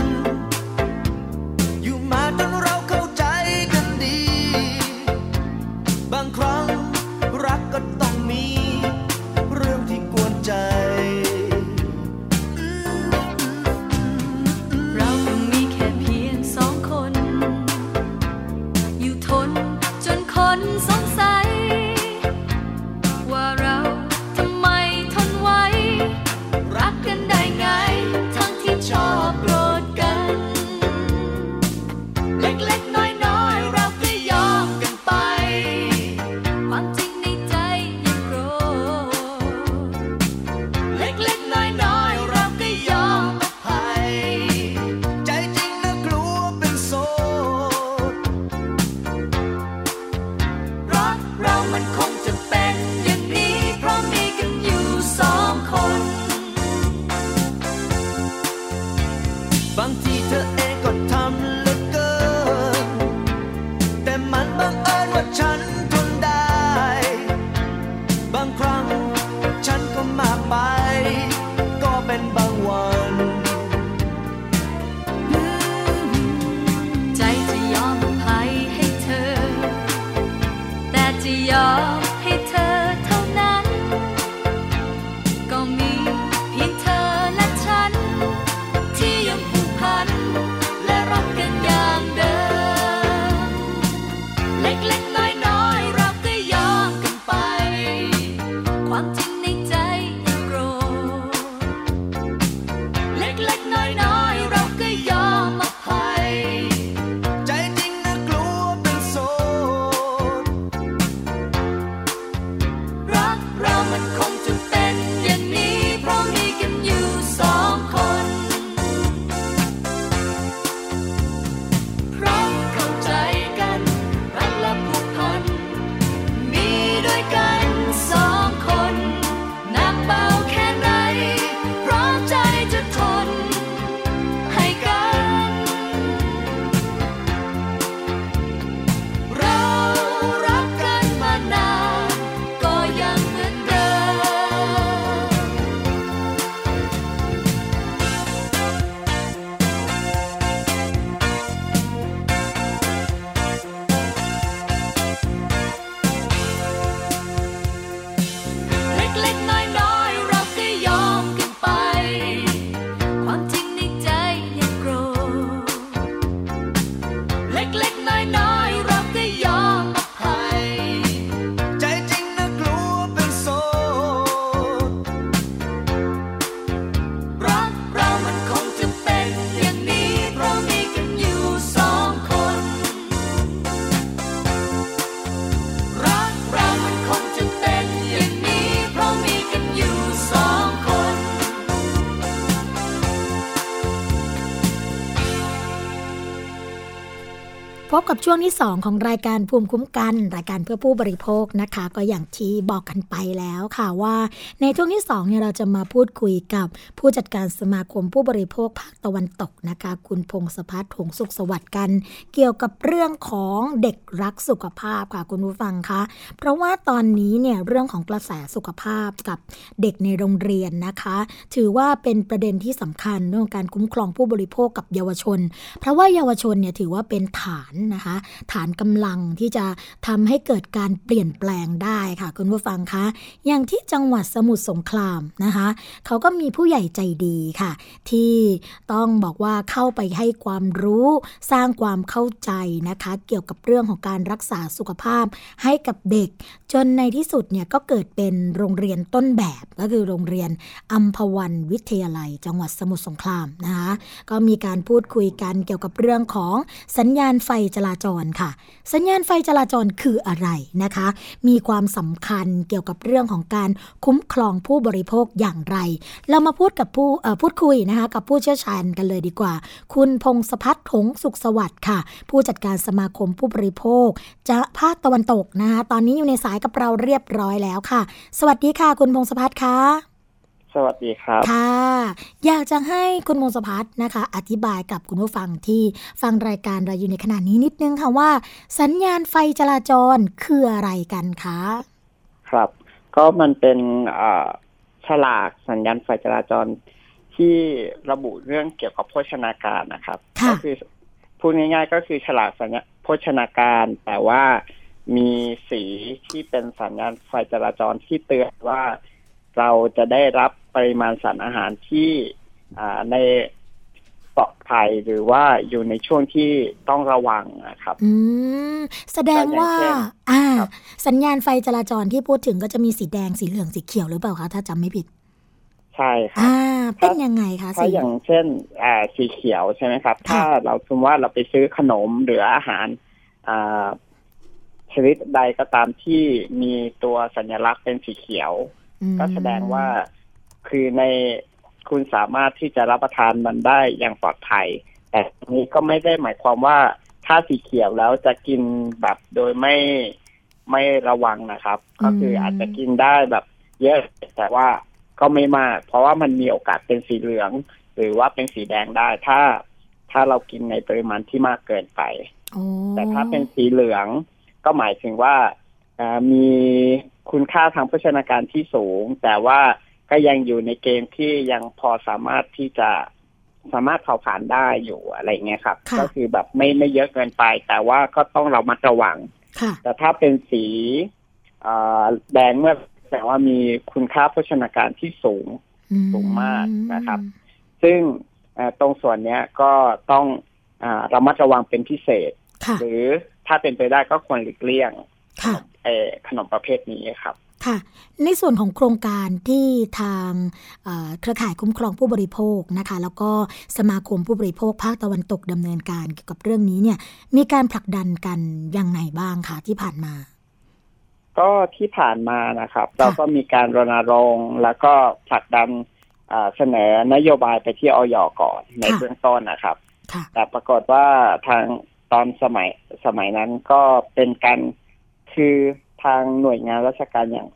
C: ช่วงที่ 2 ของรายการภูมิคุ้มกัน รายการเพื่อผู้บริโภคนะคะ ก็อย่างที่บอกกันไปแล้วค่ะว่า ในช่วงที่2เนี่ยเราจะมาพูดคุยกับผู้จัดการสมาคมผู้บริโภคภาคตะวันตกนะคะ คุณพงศพัฒน์หงสุขสวัสดิ์กัน เกี่ยวกับเรื่องของเด็กรักสุขภาพค่ะคุณผู้ฟังคะเพราะว่าตอนนี้เนี่ยเรื่องของกระแสสุขภาพกับเด็กในโรงเรียนนะคะ ถือว่าเป็นประเด็นที่สำคัญเรื่องการคุ้มครองผู้บริโภคกับเยาวชน เพราะว่าเยาวชนเนี่ยถือว่าเป็นฐานนะคะฐานกำลังที่จะทำให้เกิดการเปลี่ยนแปลงได้ค่ะ คุณผู้ฟังคะ อย่างที่จังหวัดสมุทรสงครามนะคะ เขาก็มีผู้ใหญ่ใจดีค่ะ ที่ต้องบอกว่าเข้าไปให้ความรู้สร้างความเข้าใจนะคะ เกี่ยวกับเรื่องของการรักษาสุขภาพให้กับเด็ก จนในที่สุดเนี่ยก็เกิดเป็นโรงเรียนต้นแบบก็คือโรงเรียนอัมพวันวิทยาลัย จังหวัดสมุทรสงครามนะคะ ก็มีการพูดคุยกันเกี่ยวกับเรื่องของสัญญาณไฟจราจรค่ะ สัญญาณไฟจราจรคืออะไรนะคะ มีความสำคัญเกี่ยวกับเรื่องของการคุ้มครองผู้บริโภคอย่างไร เรามาพูดกับผู้พูดคุยนะคะกับผู้เชี่ยวชาญกันเลยดีกว่า คุณพงศพัฒน์หงสุขสวัสดิ์ค่ะ ผู้จัดการสมาคมผู้บริโภค จะภาคตะวันตกนะคะตอนนี้อยู่ในสายกับเราเรียบร้อยแล้วค่ะ สวัสดีค่ะ คุณพงศพัฒน์ค่ะ
K: สวัสดีครับ
C: ค่ะ อยากจะให้คุณมงสพัฒน์นะคะ อธิบายกับคุณผู้ฟังที่ฟังรายการเราอยู่ในขณะนี้นิดนึงค่ะว่า สัญญาณไฟจราจรคืออะไรกันคะ
K: ครับ ก็มันเป็นอ่าฉลากสัญญาณไฟจราจรที่ระบุเรื่องเกี่ยวกับโภชนาการนะครับ ก็คือพูดง่ายๆ ก็คือฉลากสัญญาโภชนาการ แต่ว่ามีสีที่เป็นสัญญาณไฟจราจรที่เตือนว่าเราจะได้รับ ปริมาณสารอาหารที่อ่าในปลอดภัยหรือว่าอยู่ในช่วงที่ต้องระวังนะครับ
C: อืม แสดงว่า
K: ก็อย่างเช่น
C: อ่า สัญญาณไฟจราจรที่พูดถึงก็จะมีสีแดงสีเหลืองสีเขียวหรือเปล่าคะถ้าจำไม่ผิด
K: ใช่ครับ
C: อ่า เป็นยังไงคะ
K: ถ้า
C: สี
K: อย่างเช่น อ่า สีเขียวใช่ไหมครับ ถ้าเราสมมติว่าเราไปซื้อขนมหรืออาหาร อ่าชนิดใดก็ตามที่มีตัวสัญลักษณ์เป็นสีเขียว ก็แสดงว่า คือในคุณสามารถที่จะรับประทานมันได้อย่างปลอดภัย แต่อันนี้ก็ไม่ได้หมายความว่าถ้าสีเขียวแล้วจะกินแบบโดยไม่ไม่ระวังนะครับ ก็คืออาจจะกินได้แบบเยอะแต่ว่าก็ไม่มาก เพราะว่ามันมีโอกาสเป็นสีเหลือง หรือว่าเป็นสีแดงได้ ถ้าถ้าเรากินในปริมาณที่มากเกินไปแต่ถ้าเป็นสีเหลือง ก็หมายถึงว่าอ่ามีคุณค่าทางโภชนาการที่สูง แต่ว่า ก็ยังอยู่ในเกณฑ์ที่ยังพอสามารถที่จะสามารถเผาผลาญได้อยู่อะไรเงี้ยครับ
C: ค่ะ
K: ก็คือแบบไม่ไม่เยอะเกินไป แต่ว่าก็ต้องเรามาระวัง
C: ค่ะ
K: แต่ถ้าเป็นสีอ่าแดงเมื่อแสดงว่ามีคุณค่าโภชนาการที่สูงสูงมากนะครับ ซึ่งเอ่อตรงส่วนเนี้ยก็ต้องอาระมัดระวังเป็นพิเศษ
C: ค่ะ
K: หรือถ้าเป็นไปได้ก็ควรหลีกเลี่ยง
C: ค่ะ
K: เอ่อขนมประเภทนี้ครับ
C: ค่ะ ในส่วนของโครงการที่ทางเอ่อเครือข่ายคุ้มครองผู้บริโภคนะคะ แล้วก็สมาคมผู้บริโภคภาคตะวันตกดำเนินการเกี่ยวกับเรื่องนี้เนี่ย มีการผลักดันกันยังไงบ้างคะที่ผ่านมา
K: ก็ที่ผ่านมานะครับ เราก็มีการรณรงค์แล้วก็ผลักดันอ่าเสนอนโยบายไปที่ออยก่อนใน
C: ค่ะ
K: เบื้องต้นนะครับ
C: ค่ะ
K: แต่ปรากฏว่าทางตอนสมัยสมัยนั้นก็เป็นการคือ ทางหน่วยงานราชการอย่าง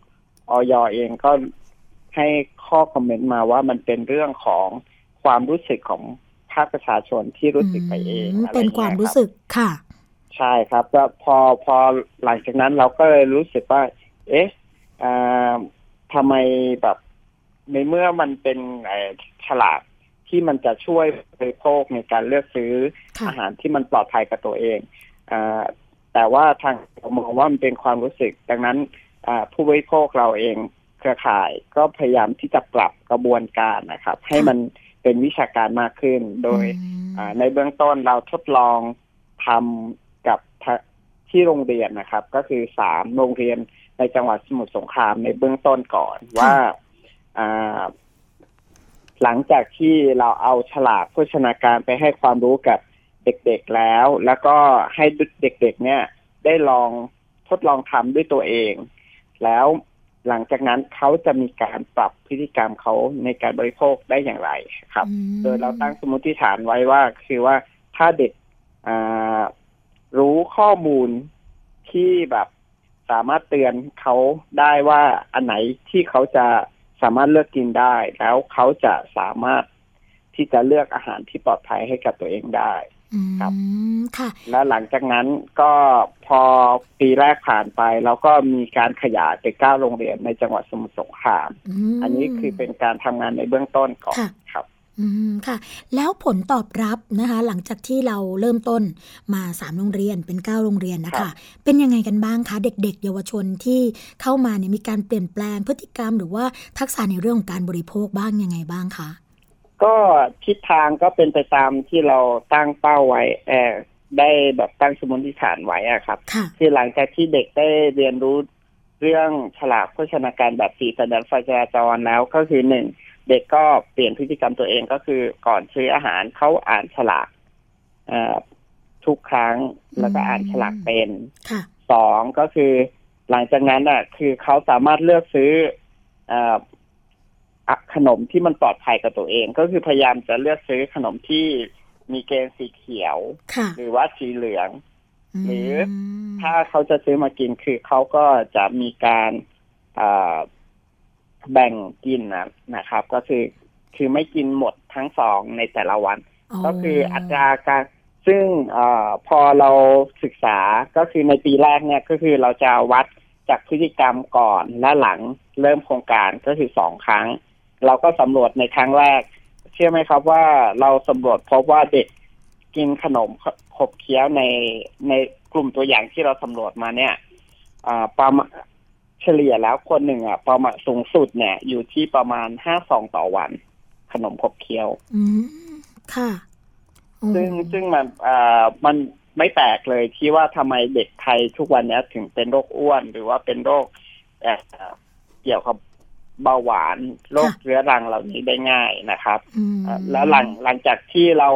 K: ออยเองก็ให้ข้อคอมเมนต์มาว่ามันเป็นเรื่องของความรู้สึกของภาคประชาชนที่รู้สึกไปเอง
C: อืม
K: อะไร
C: เป็น
K: งี้ย
C: ความ
K: รับ
C: รู้สึกค่ะ
K: ใช่ครับก็พอพอหลังจากนั้นเราก็เลยรู้สึกว่า เอ๊ะอ่าทำไมแบบในเมื่อมันเป็นเอ่อฉลากที่มันจะช่วยบริโภคในการเลือกซื้อ
C: ค่ะ
K: อาหารที่มันปลอดภัยกับตัวเองอา แต่ว่าทางเรามองว่ามันเป็นความรู้สึก ดังนั้นอ่าผู้บริโภคเราเองเครือข่ายก็พยายามที่จะปรับกระบวนการนะครับ ให้มันเป็นวิชาการมากขึ้น โดยอ่าในเบื้องต้นเราทดลองทำกับทะที่โรงเรียนนะครับ ก็คือสามโรงเรียนในจังหวัดสมุทรสงครามในเบื้องต้นก่อนว่าอ่าหลังจากที่เราเอาฉลากโภชนาการไปให้ความรู้กับ เด็กๆแล้ว แล้วก็ให้เด็กๆ เนี่ย ได้ลองทดลองทำด้วยตัวเอง แล้วหลังจากนั้นเขาจะมีการปรับพฤติกรรมเขาในการบริโภคได้อย่างไรครับ โดยเราตั้งสมมติฐานไว้ว่า คือว่าถ้าเด็กอ่ารู้ข้อมูลที่แบบสามารถเตือนเขาได้ว่าอันไหนที่เขาจะสามารถเลือกกินได้ แล้วเขาจะสามารถที่จะเลือกอาหารที่ปลอดภัยให้กับตัวเองได้ ครับ
C: ค่ะ
K: และหลังจากนั้นก็พอปีแรกผ่านไป แล้วก็มีการขยายไปเก้าโรงเรียนในจังหวัดสมุทรสงคราม
C: ม
K: อันนี้คือเป็นการทำงานในเบื้องต้นก่อน
C: ค่ะ
K: ครับ
C: อืมค่ะ แล้วผลตอบรับนะคะ หลังจากที่เราเริ่มต้นมาสามโรงเรียนเป็นเก้าโรงเรียนนะ
K: ครั
C: คะ
K: บ
C: เป็นยังไงกันบ้างคะ เด็ก ๆ เยาวชนที่เข้ามาเนี่ยมีการเปลี่ยนแปลงพฤติกรรม หรือว่าทักษะในเรื่องของการบริโภคบ้างยังไงบ้างคะ
K: ก็ทิศทางก็เป็นไปตามที่เราตั้งเป้าไว้เออได้แบบตั้งสมมติฐานไว้อะครับ
C: ค่ะ
K: คือหลังจากที่เด็กได้เรียนรู้เรื่องฉลากโภชนาการแบบสีสัญญาณไฟจราจรแล้วก็คือหนึ่งเด็กก็เปลี่ยนพฤติกรรมตัวเองก็คือก่อนซื้ออาหารเขาอ่านฉลากเอ่อทุกครั้งแล้วก็อ่านฉลากเป็น
C: ค่ะ
K: สองก็คือ หลังจากนั้นอะ คือเขาสามารถเลือกซื้อเอ่ออะ ขนมที่มันปลอดภัยกับตัวเอง ก็คือพยายามจะเลือกซื้อขนมที่มีเกณฑ์สีเขียว
C: ค่ะ
K: หรือว่าสีเหลือง หรือถ้าเขาจะซื้อมากินคือเขาก็จะมีการเอ่อแบ่งกินนะนะครับ ก็คือคือไม่กินหมดทั้งสองในแต่ละวัน ก็คืออัตราการซึ่งเออพอเราศึกษาก็คือในปีแรกเนี่ยก็คือเราจะวัดจากพฤติกรรมก่อนและหลังเริ่มโครงการก็คือสองครั้ง เราก็สำรวจในครั้งแรก เชื่อไหมครับว่าเราสำรวจพบว่าเด็กกินขนมขบเคี้ยวในในกลุ่มตัวอย่างที่เราสำรวจมาเนี่ยอ่าประมาณเฉลี่ยแล้วคนหนึ่งอะประมาณสูงสุดเนี่ย อยู่ที่ประมาณห้าซองต่อวัน ขนมขบเคี้ยว
C: อืมค่ะโอ้
K: ซึ่งซึ่งมันเอ่อมันไม่แปลกเลยที่ว่าทำไมเด็กไทยทุกวันนี้ถึงเป็นโรคอ้วน หรือว่าเป็นโรคเอ่อเกี่ยวกับ เบาหวานโรคเรื้อรังเหล่านี้ได้ง่ายนะครับ
C: อืม
K: เอ่อแล้วหลังหลังจากที่เรา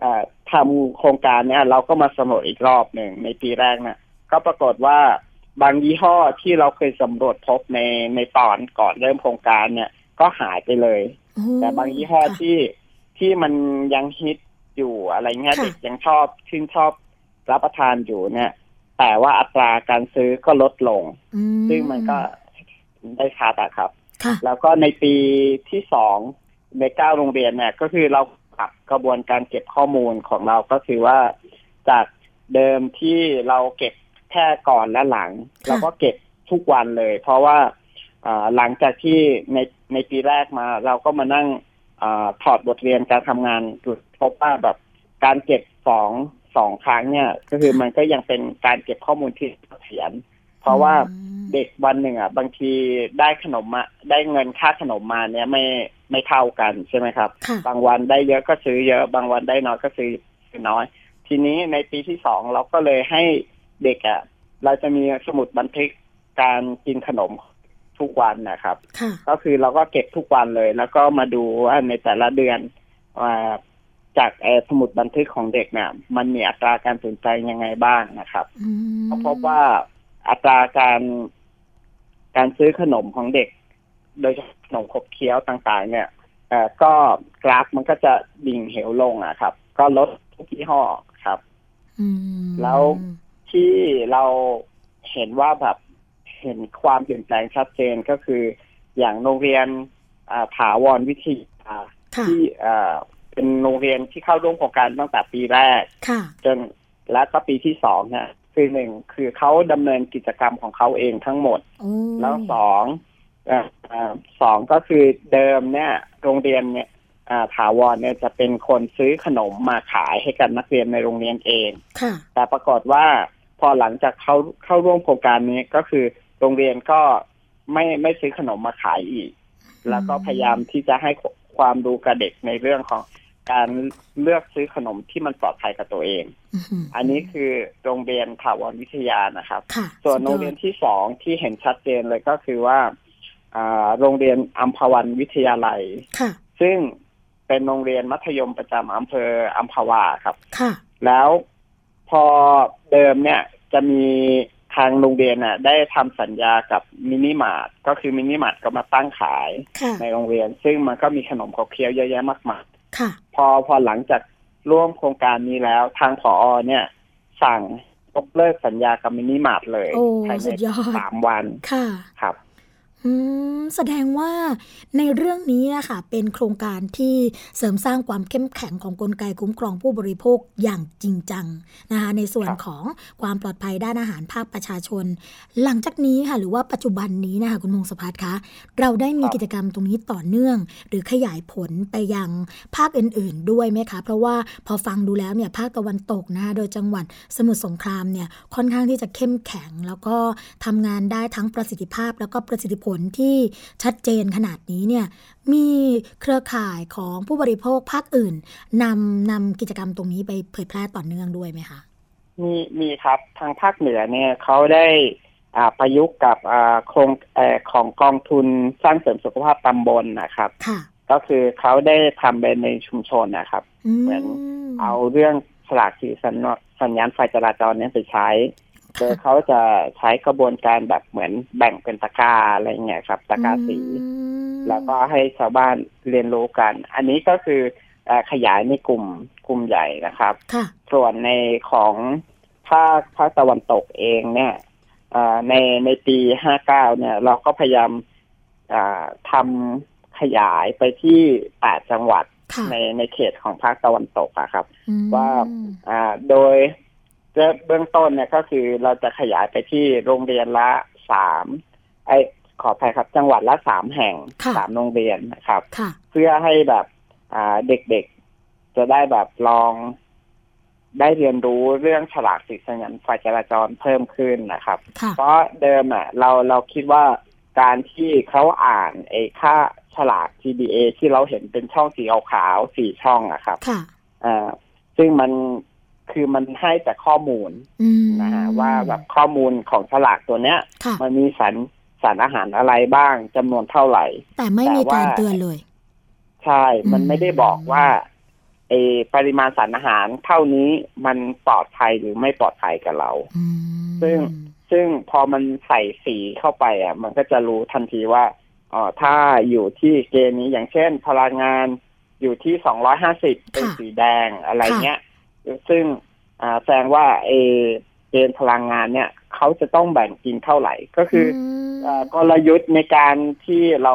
K: เอ่อทำโครงการเนี้ยเราก็มาสำรวจอีกรอบหนึ่งในปีแรกนะก็ปรากฏว่าบางยี่ห้อที่เราเคยสำรวจพบในในตอนก่อนเริ่มโครงการเนี่ย ก็หายไปเลย
C: โอ้
K: แต่บางยี่ห้อที่ที่มันยังฮิตอยู่อะไรเงี้ย
C: ค่ะ
K: เด็กยังชอบชื่นชอบรับประทานอยู่เนี่ย แต่ว่าอัตราการซื้อก็ลดลง
C: อืม
K: ซึ่งมันก็ ได้ชัดอะครับ
C: ค่ะ
K: แล้วก็ในปีที่สองในเก้าโรงเรียนเนี่ย ก็คือเราปรับกระบวนการเก็บข้อมูลของเราก็คือว่าจากเดิมที่เราเก็บแค่ก่อนและหลัง
C: ค่ะ
K: เราก็เก็บทุกวันเลย เพราะว่าอ่าหลังจากที่ในในปีแรกมา เราก็มานั่งอาถอดบทเรียนการทำงานดูพบว่าแบบการเก็บสองสองครั้งเนี่ย ก็คือมันก็ยังเป็นการเก็บข้อมูลที่เสียน เพราะว่าเด็กวันหนึ่งอะ บางทีได้ขนมมาได้เงินค่าขนมมาเนี่ยไม่ไม่เท่ากันใช่ไหมครับ
C: ค่ะ
K: บางวันได้เยอะก็ซื้อเยอะ บางวันได้น้อยก็ซื้อซื้อน้อย ทีนี้ในปีที่สองเราก็เลยให้เด็กอะเราจะมีสมุดบันทึกการกินขนมทุกวันนะครับ
C: ค่ะ
K: ก็คือเราก็เก็บทุกวันเลย แล้วก็มาดูว่าในแต่ละเดือนว่าจากเอ่อสมุดบันทึกของเด็กเนี่ยมันมีอัตราการเปลี่ยนแปลงยังไงบ้างนะครับ
C: อืม
K: ก็พบว่า อัตราการการซื้อขนมของเด็ก โดยเฉพาะขนมขบเคี้ยวต่างๆ เนี่ยเอ่อก็กราฟมันก็จะดิ่งเหวลงอะครับ ก็ลดทุกยี่ห้อครับ
C: อืม
K: แล้วที่เราเห็นว่าแบบเห็นความเปลี่ยนแปลงชัดเจนก็คือ อย่างโรงเรียนอ่าถาวรวิทยา
C: ค่ะ
K: ที่เอ่อเป็นโรงเรียนที่เข้าร่วมโครงการตั้งแต่ปีแรก
C: ค่ะ
K: จนและก็ปีที่สองเนี่ย คือหนึ่งคือเขาดำเนินกิจกรรมของเขาเองทั้งหมด
C: โอ้
K: แล้วสองเอ่อเอ่อสองก็คือเดิมเนี่ย โรงเรียนเนี่ยอ่าถาวรเนี่ยจะเป็นคนซื้อขนมมาขายให้กับนักเรียนในโรงเรียนเอง
C: ค่ะ
K: แต่ปรากฏว่าพอหลังจากเข้าเข้าร่วมโครงการนี้ก็คือโรงเรียนก็ไม่ไม่ซื้อขนมมาขายอีก แล้วก็พยายามที่จะให้ความรู้กับเด็กในเรื่องของ การเลือกซื้อขนมที่มันปลอดภัยกับตัวเอง
C: อื้อหือ
K: อันนี้คือโรงเรียนถาวรวิทยานะครับ
C: ค่ะ
K: ส่วน
C: สุดยอด
K: โรงเรียนที่สองที่เห็นชัดเจนเลยก็คือว่าอ่าโรงเรียนอัมพวันวิทยาลัย
C: ค่ะ
K: ซึ่งเป็นโรงเรียนมัธยมประจำอำเภออัมพวาครับ
C: ค่ะ
K: แล้วพอเดิมเนี่ยจะมีทางโรงเรียนน่ะได้ทำสัญญากับมินิมาร์ทก็คือมินิมาร์ทก็มาตั้งขาย
C: ค่ะ
K: ในโรงเรียน ซึ่งมันก็มีขนมขบเคี้ยวเยอะแยะมากมาย
C: ค่ะ
K: พอพอหลังจากร่วมโครงการนี้แล้ว ทางผอเนี่ย สั่งยกเลิกสัญญากับมินิมาร์ทเลย
C: โอ้
K: สุดย
C: อ
K: ดภา
C: ยใน
K: สามวัน
C: ค่ะ
K: ครับ
C: อืมแสดงว่าในเรื่องนี้อะค่ะเป็นโครงการที่เสริมสร้างความเข้มแข็งของกลไกคุ้มครองผู้บริโภคอย่างจริงจังนะคะในส่วนของความปลอดภัยด้านอาหารภาคประชาชน หลังจากนี้ค่ะหรือว่าปัจจุบันนี้นะคะคุณพงศพัฒน์คะเราได้มีกิจกรรมตรงนี้ต่อเนื่อง หรือขยายผลไปยังภาคอื่น ๆ ด้วยไหมคะเพราะว่าพอฟังดูแล้วเนี่ยภาคตะวันตกนะคะโดยจังหวัดสมุทรสงครามเนี่ยค่อนข้างที่จะเข้มแข็ง แล้วก็ทำงานได้ทั้งประสิทธิภาพแล้วก็ประสิทธิผลที่ชัดเจนขนาดนี้เนี่ยมีเครือข่ายของผู้บริโภคภาคอื่นนำนำกิจกรรมตรงนี้ไปเผยแพร่ต่อเนื่องด้วยไหมคะ
K: มีมีครับทางภาคเหนือเนี่ยเขาได้อ่าประยุกต์กับอ่าโครงเออของกองทุนสร้างเสริมสุขภาพตำบลนะครับ
C: ค่ะ
K: ก็คือเขาได้ทำไปในชุมชนนะครับ เหมือนเอาเรื่องฉลากสีสัญญาสัญญาณไฟจราจรเนี่ยไปใช้ โดยเขาจะใช้กระบวนการแบบเหมือนแบ่งเป็นตะกร้าอะไรเงี้ยครับ ตะกร้าสี แล้วก็ให้ชาวบ้านเรียนรู้กัน อันนี้ก็คือเอ่อขยายในกลุ่มกลุ่มใหญ่นะครับ
C: ค่ะ
K: ส่วนในของภาคภาคตะวันตกเองเนี่ยเอ่อในในปีห้าเก้าเนี่ย เราก็พยายามอ่าทำขยายไปที่แปดจังหวัด
C: ค่ะ
K: ในในเขตของภาคตะวันตกอะครับ
C: อืม
K: ว่าอ่าโดย เบื้องต้นเนี่ยก็คือเราจะขยายไปที่โรงเรียนละสามไอยขออภัยครับจังหวัดละสามแห่ง
C: ค่ะ
K: สามโรงเรียนนะครับ
C: ค่ะ
K: เพื่อให้แบบอ่าเด็กๆจะได้แบบลองได้เรียนรู้เรื่องฉลากสีสัญญาณไฟจราจรเพิ่มขึ้นนะครับ
C: ค่ะ
K: เพราะเดิมอะเราเราคิดว่าการที่เขาอ่านไอ้ค่าฉลาก TBA ที่เราเห็นเป็นช่องสีขาวๆสี่ช่องอะครับ
C: ค่ะ
K: อ่าซึ่งมัน คือมันให้แต่ข้อมูล
C: อืม
K: นะฮะว่าแบบข้อมูลของฉลากตัวเนี้ย
C: ค่ะ
K: มันมีสารสารอาหารอะไรบ้างจำนวนเท่าไหร่
C: แต่ไม่มีการเตือนเลย
K: ใช่ มันไม่ได้บอกว่าเออปริมาณสารอาหารเท่านี้มันปลอดภัยหรือไม่ปลอดภัยกับเรา ซึ่งซึ่งพอมันใส่สีเข้าไปอะ มันก็จะรู้ทันทีว่าอ๋อถ้าอยู่ที่เกณฑ์นี้อย่างเช่น พลังงานอยู่ที่สองร้อยห้าสิบเป็นสีแดงอะไรเงี้ย ซึ่งอ่าแสดงว่าเออเกณฑ์พลังงานเนี่ยเขาจะต้องแบ่งกินเท่าไหร่ ก็คือออ่ากลยุทธ์ในการที่เรา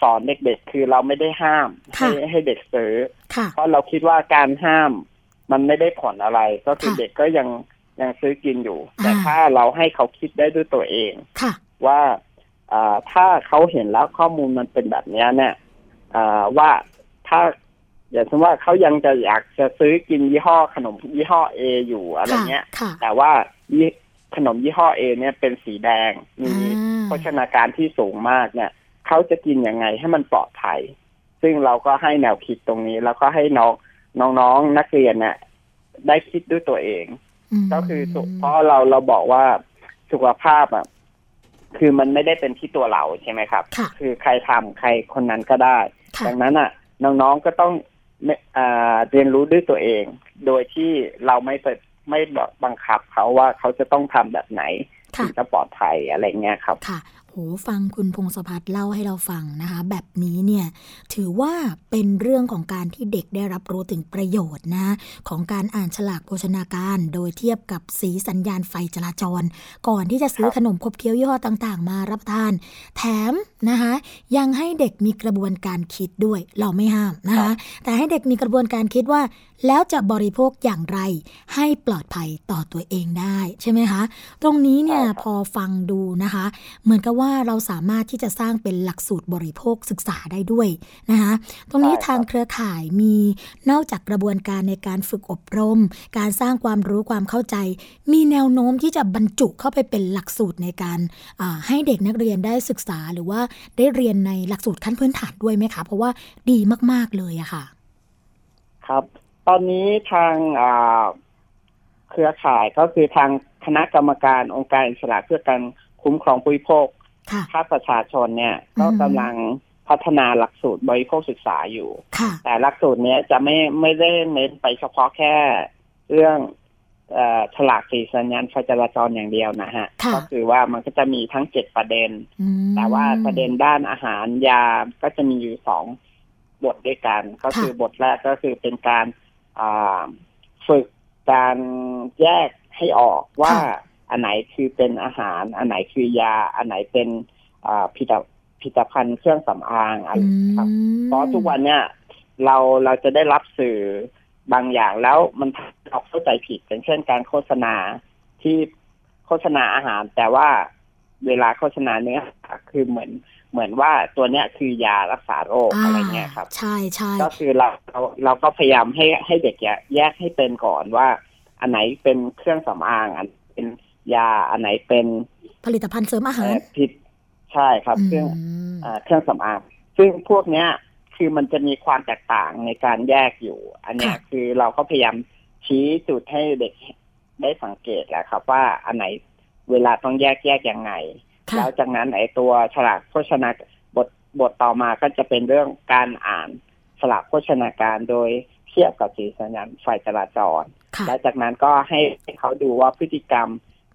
K: สอนเด็กๆ คือเราไม่ได้ห้ามให้ให้เด็กซื้อ
C: ค่ะ
K: เพราะเราคิดว่าการห้ามมันไม่ได้ผลอะไร ก็คือ
C: ค่ะ
K: เด็กก็ยังยังซื้อกินอยู่ แต่
C: อ่า
K: ถ้าเราให้เขาคิดได้ด้วยตัวเอง
C: ค่ะ
K: ว่าอ่าถ้าเขาเห็นแล้วข้อมูลมันเป็นแบบเนี้ยเนี่ยอ่าว่าถ้า อย่างเช่นว่าเขายังจะอยากจะซื้อกินยี่ห้อขนมยี่ห้อเออยู่อะไรเงี้ย
C: ค่ะ
K: แต่ว่ายี่ขนมยี่ห้อเอเนี่ยเป็นสีแดงมีโภชนาการที่สูงมากเนี่ยเขาจะกินยังไงให้มันปลอดภัย ซึ่งเราก็ให้แนวคิดตรงนี้ แล้วก็ให้น้องน้องๆนักเรียนเนี่ยได้คิดด้วยตัวเอง ก็คือสุเพราะเราเราบอกว่าสุขภาพอะคือมันไม่ได้เป็นที่ตัวเราใช่ไหมครับ
C: ค่ะ
K: คือใครทำใครคนนั้นก็ได้
C: ค่ะ
K: ดังนั้นอะน้องๆก็ต้องไม่อ่า เรียนรู้ด้วยตัวเอง โดยที่เราไม่ไปไม่แบบบังคับเขาว่าเขาจะต้องทำแบบไหน
C: ค่ะ
K: ถึงจะปลอดภัยอะไรเงี้ยครับ
C: ค่ะโหฟังคุณพงศพัฒน์เล่าให้เราฟังนะคะ แบบนี้เนี่ยถือว่าเป็นเรื่องของการที่เด็กได้รับรู้ถึงประโยชน์นะของการอ่านฉลากโภชนาการ โดยเทียบกับสีสัญญาณไฟจราจร ก่อนที่จะซื้อขนมคบเคี้ยวยี่ห้อต่างๆ มารับประทาน แถมนะคะยังให้เด็กมีกระบวนการคิดด้วยเราไม่ห้ามนะคะ แต่ให้เด็กมีกระบวนการคิดว่าแล้วจะบริโภคอย่างไรให้ปลอดภัยต่อตัวเองได้ใช่ไหมคะ ตรงนี้เนี่ยพอฟังดูนะคะ เหมือนกับว่าเราสามารถที่จะสร้างเป็นหลักสูตรบริโภคศึกษาได้ด้วยนะคะตรงนี้ทางเครือข่ายมีนอกจากกระบวนการในการฝึกอบรม การสร้างความรู้ความเข้าใจ มีแนวโน้มที่จะบรรจุเข้าไปเป็นหลักสูตรในการอ่าให้เด็กนักเรียนได้ศึกษาหรือว่าได้เรียนในหลักสูตรขั้นพื้นฐานด้วยไหมคะ เพราะว่าดีมาก ๆ เลยอะค่ะ
K: ครับ ตอนนี้ทางอ่าเครือข่ายก็คือทางคณะกรรมการองค์การอิสระเพื่อการคุ้มครองผู้บริโภค
C: ค่ะ
K: ภาคประชาชนเนี่ยก็กำลังพัฒนาหลักสูตรบริโภคศึกษาอยู่
C: ค่ะ
K: แต่หลักสูตรเนี้ยจะไม่ไม่ได้เน้นไปเฉพาะแค่เรื่องเอ่อฉลากสีสัญญาณไฟจราจรอย่างเดียวนะฮะ
C: ค่ะ
K: ก็คือว่ามันก็จะมีทั้งเจ็ดประเด็น
C: อืม
K: แต่ว่าประเด็นด้านอาหารยาก็จะมีอยู่สองบทด้วยกัน ก็คือบทแรกก็คือเป็นการอ่า ฝึกการแยกให้ออกว่าอันไหนคือเป็นอาหาร อันไหนคือยา อันไหนเป็นอ่าผลิตผลิตภัณฑ์เครื่องสำอางอะไรครับเพราะทุกวันเนี่ยเราเราจะได้รับสื่อบางอย่างแล้วมันเราเข้าใจผิดอย่างเช่นการโฆษณาที่โฆษณาอาหาร แต่ว่าเวลาโฆษณาเนื้อหาคือเหมือน เหมือนว่าตัวเนี้ยคือยารักษาโรคอะไรเงี้ยครับ
C: ใช่ใช่
K: ก็คือเราเราเราก็พยายามให้ให้เด็กแยกแยกให้เป็นก่อนว่า อันไหนเป็นเครื่องสำอางอันเป็นยาอันไหนเป็น
C: ผลิตภัณฑ์เสริมอาหาร
K: เอ่อผิดใช่ครับเครื่องเอ่อเครื่องสำอางซึ่งพวกเนี้ยคือมันจะมีความแตกต่างในการแยกอยู่ อันเนี้ยคือเราก็พยายามชี้จุดให้เด็กได้สังเกตแหละครับ ว่าอันไหนเวลาต้องแยกแยกยังไง แล้วจากนั้นไอ้ตัวฉลากโภชนาบทบทต่อมาก็จะเป็นเรื่องการอ่านฉลากโภชนาการโดยเทียบกับสีสัญญาณไฟจราจร และจากนั้นก็ให้เขาดูว่าพฤติกรรม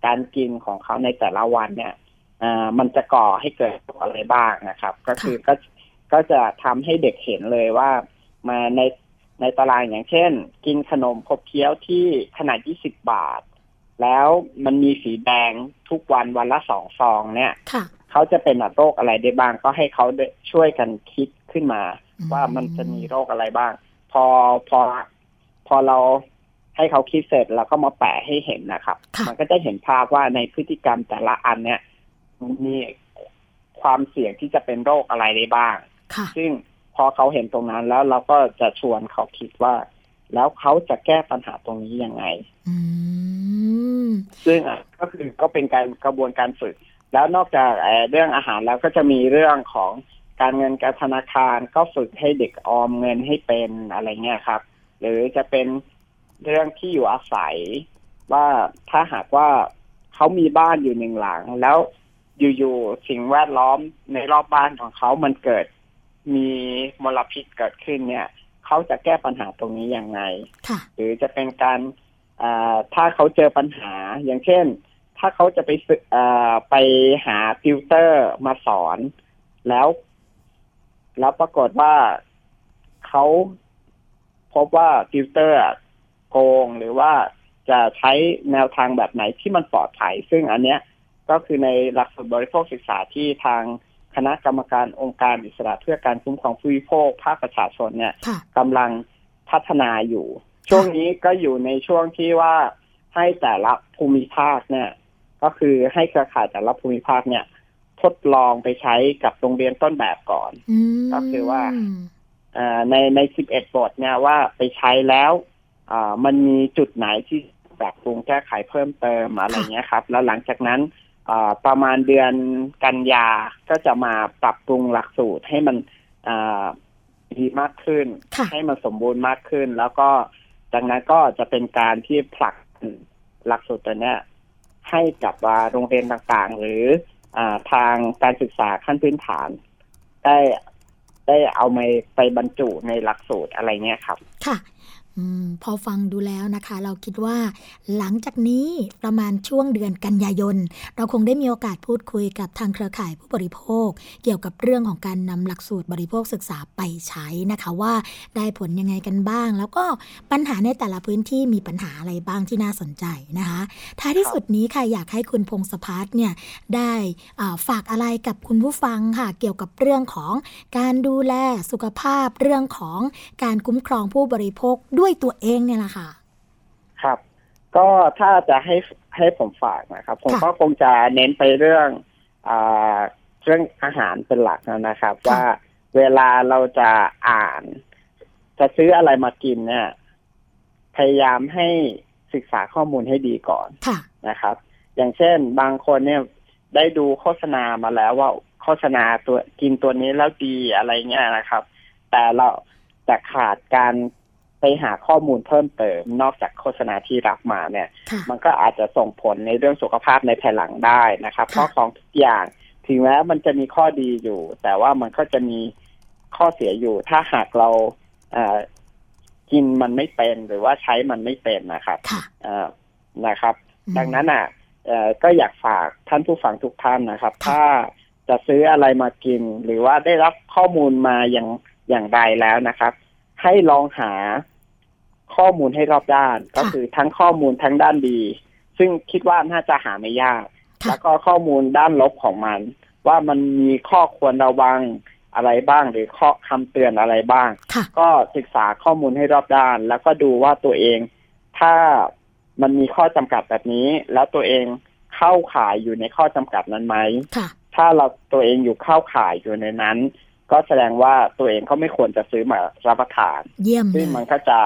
K: การกินของเขาในแต่ละวันเนี่ยอ่ามันจะก่อให้เกิดอะไรบ้างนะครับ ก็คือก็ก็จะทำให้เด็กเห็นเลยว่ามาในในตารางอย่างเช่น กินขนมขบเคี้ยวที่ขนาด 20 บาท แล้วมันมีสีแดงทุกวันวันละสองซองเนี่ย
C: ค่ะ
K: เขาจะเป็นโรคอะไรได้บ้าง ก็ให้เขาได้ช่วยกันคิดขึ้นมา ว่ามันจะมีโรคอะไรบ้าง พอพอพอเราให้เขาคิดเสร็จแล้วก็มาแปะให้เห็นนะครับ มันก็จะเห็นภาพว่าในพฤติกรรมแต่ละอันเนี่ย มีความเสี่ยงที่จะเป็นโรคอะไรได้บ้าง ซึ่งพอเขาเห็นตรงนั้นแล้วเราก็จะชวนเขาคิดว่า แล้วเขาจะแก้ปัญหาตรงนี้ยังไงซึ่งอะก็คือก็เป็นการกระบวนการฝึก แล้วนอกจากเอ่อเรื่องอาหารแล้วก็จะมีเรื่องของการเงินการธนาคารก็ฝึกให้เด็กออมเงินให้เป็นอะไรเงี้ยครับ หรือจะเป็นเรื่องที่อยู่อาศัย ว่าถ้าหากว่าเขามีบ้านอยู่หนึ่งหลัง แล้วอยู่ๆสิ่งแวดล้อมในรอบบ้านของเขามันเกิดมีมลพิษเกิดขึ้นเนี่ย เขาจะแก้ปัญหาตรงนี้ยังไง หรือจะเป็นการอ่าถ้าเขาเจอปัญหาอย่างเช่น ถ้าเขาจะไปศึกอ่าไปหาติวเตอร์มาสอน แล้ว แล้วปรากฏว่าเขาพบว่าติวเตอร์อะโกงหรือว่าจะใช้แนวทางแบบไหนที่มันปลอดภัย ซึ่งอันเนี้ยก็คือในหลักสูตรบริโภคศึกษาที่ทาง คณะกรรมการองค์การอิสระเพื่อการคุ้มครองผู้บริโภคภาคประชาชนเนี่ยกำลังพัฒนาอยู่ ช่วงนี้ก็อยู่ในช่วงที่ว่าให้แต่ละภูมิภาคเนี่ย ก็คือให้เครือข่ายแต่ละภูมิภาคเนี่ย ทดลองไปใช้กับโรงเรียนต้นแบบก่อน ก็คือว่าอ่าในใน11บทเนี่ยว่าไปใช้แล้วอ่ามันมีจุดไหนที่ปรับปรุงแก้ไขเพิ่มเติมอะไรเงี้ยครับ แล้วหลังจากนั้นอ่า ประมาณเดือนกันยาก็จะมาปรับปรุงหลักสูตรให้มันอ่าดีมากขึ้น ให้มันสมบูรณ์มากขึ้น แล้วก็จากนั้นก็จะเป็นการที่ผลักหลักสูตรตัวเนี้ยให้กับว่าโรงเรียนต่างๆ หรืออ่าทางการศึกษาขั้นพื้นฐาน ได้ได้เอาไปไปบรรจุในหลักสูตรอะไรเงี้ยครับ
C: ค่ะ อพอฟังดูแล้วนะคะ เราคิดว่า หลังจากนี้ประมาณช่วงเดือนกันยายน เราคงได้มีโอกาสพูดคุยกับทางเครือข่ายผู้บริโภค เกี่ยวกับเรื่องของการนำหลักสูตรบริโภคศึกษาไปใช้นะคะ ว่าได้ผลยังไงกันบ้าง แล้วก็ปัญหาในแต่ละพื้นที่มีปัญหาอะไรบ้างที่น่าสนใจนะคะ ท้ายที่สุดนี้ค่ะอยากให้คุณพงศพัฒน์เนี่ยได้ฝากอะไรกับคุณผู้ฟังค่ะ เกี่ยวกับเรื่องของการดูแลสุขภาพเรื่องของการคุ้มครองผู้บริโภคด้วยตัวเองเนี่ยแหละค่ะ
K: ครับ ก็ถ้าจะให้ให้ผมฝากนะครับ ผมก็คงจะเน้นไปเรื่องอาเรื่องอาหารเป็นหลักนะครับ ว่าเวลาเราจะอ่าน จะซื้ออะไรมากินเนี่ย พยายามให้ศึกษาข้อมูลให้ดีก่อนนะครับ อย่างเช่นบางคนเนี่ยได้ดูโฆษณามาแล้วว่าโฆษณาตัวกินตัวนี้แล้วดีอะไรเงี้ยนะครับ แต่เราแต่ขาดการ ไปหาข้อมูลเพิ่มเติม นอกจากโฆษณาที่รับมาเนี่ย มันก็อาจจะส่งผลในเรื่องสุขภาพในภายหลังได้นะครับ เพราะของทุกอย่างถึงแม้มันจะมีข้อดีอยู่ แต่ว่ามันก็จะมีข้อเสียอยู่ ถ้าหากเราเอ่อกินมันไม่เป็นหรือว่าใช้มันไม่เป็นนะครับเอ่อนะครับ ดังนั้นอะเอ่อก็อยากฝากท่านผู้ฟังทุกท่านนะครับ ถ้าจะซื้ออะไรมากิน หรือว่าได้รับข้อมูลมาอย่างอย่างใดแล้วนะครับ ให้ลองหา ข้อข้อมูลให้รอบด้าน ก็คือทั้งข้อมูลทั้งด้านดี ซึ่งคิดว่าน่าจะหาไม่ยาก แล้วก็ข้อมูลด้านลบของมัน ว่ามันมีข้อควรระวังอะไรบ้างหรือข้อคำเตือนอะไรบ้าง ก็ศึกษาข้อมูลให้รอบด้าน แล้วก็ดูว่าตัวเอง ถ้ามันมีข้อจำกัดแบบนี้ แล้วตัวเองเข้าข่ายอยู่ในข้อจำกัดนั้นไหมถ้าเราตัวเองอยู่เข้าข่ายอยู่ในนั้น ก็แสดงว่าตัวเองก็ไม่ควรจะซื้อมารับประทาน
C: เยี่ยม
K: ซึ่งมันก็จะ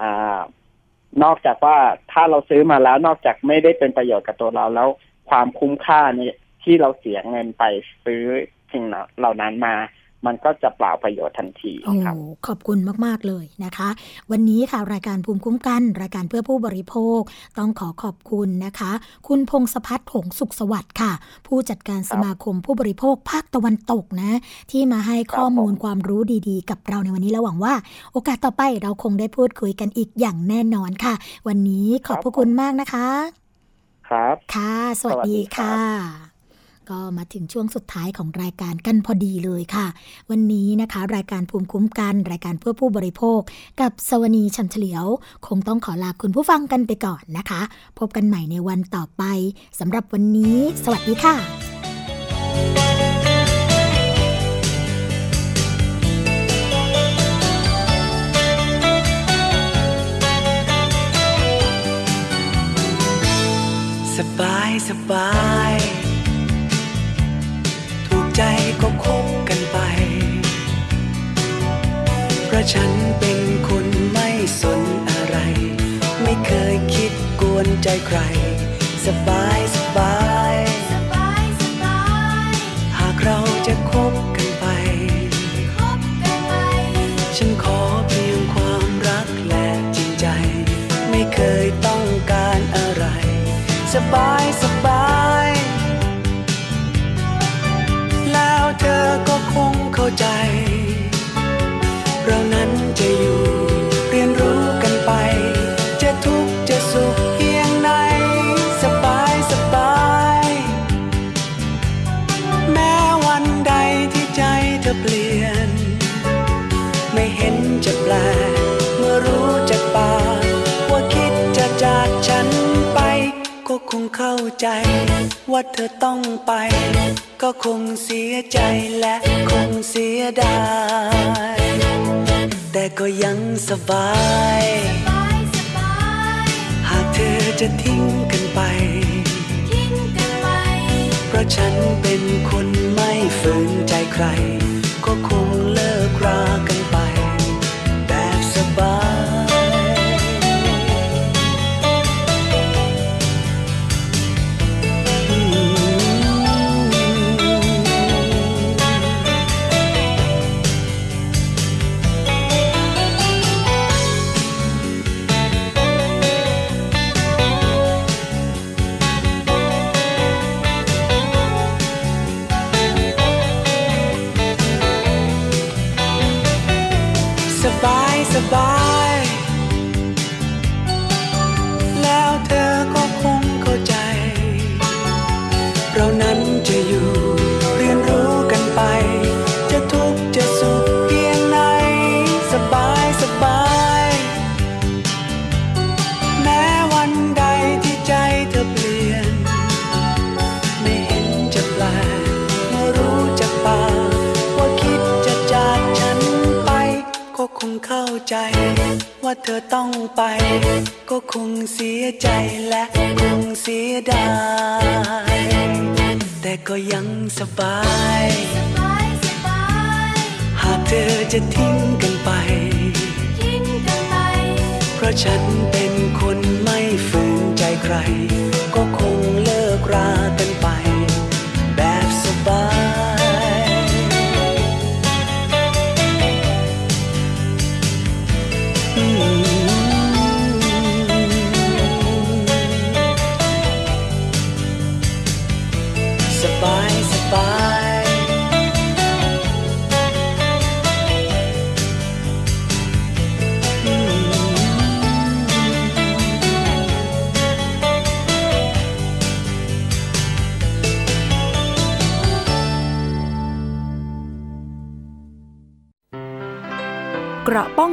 K: อนอกจากว่าถ้าเราซื้อมาแล้วนอกจากไม่ได้เป็นประโยชน์กับตัวเราแล้วความคุ้มค่านี่ที่เราเสียเงินไปซื้อสิ่งเหล่านั้นมา มันก็จะเปล่าประโยชน์ทันที
C: โอ้
K: ครับ
C: ขอบคุณมาก ๆ เลยนะคะ วันนี้ค่ะรายการภูมิคุ้มกัน รายการเพื่อผู้บริโภค ต้องขอขอบคุณนะคะ คุณพงศพัฒน์หงสุขสวัสดิ์ค่ะ ผู้จัดการสมาคมผู้บริโภคภาคตะวันตกนะ ที่มาให้ข้อมูลความรู้ดีๆ กับเราในวันนี้แล้วหวังว่า โอกาสต่อไปเราคงได้พูดคุยกันอีกอย่างแน่นอนค่ะ วันนี้ขอบพระคุณมากนะคะ
K: ครับ
C: ค่ะ สวัสดีค่ะ ก็มาถึงช่วงสุดท้ายของรายการกันพอดีเลยค่ะ วันนี้นะคะ รายการภูมิคุ้มกัน รายการเพื่อผู้บริโภค กับสวนีชัมเฉลียว คงต้องขอลาคุณผู้ฟังกันไปก่อนนะคะ พบกันใหม่ในวันต่อไปสำหรับวันนี้ สวัสดีค่ะ
B: สบายสบาย ใจใครสบายสบาย หากเราจะคบกันไป ฉันขอเพียงความรักและจริงใจ ไม่เคยต้องการอะไร สบายสบาย แล้วเธอก็คงเข้าใจ ใจ ว่าเธอต้องไป ก็คงเสียใจและคงเสียดาย แต่ก็ยังสบาย หากเธอจะทิ้งกันไป เพราะฉันเป็นคนไม่ฝืนใจใคร ก็คงเลิกรากัน บ ไป ก็คงเสียใจและคงเสียดาย แต่ก็ยังสบายหากเธอจะทิ้งกันไป เพราะฉันเป็นคนไม่ฝืนใจใคร ก็คงเลิกรากันไป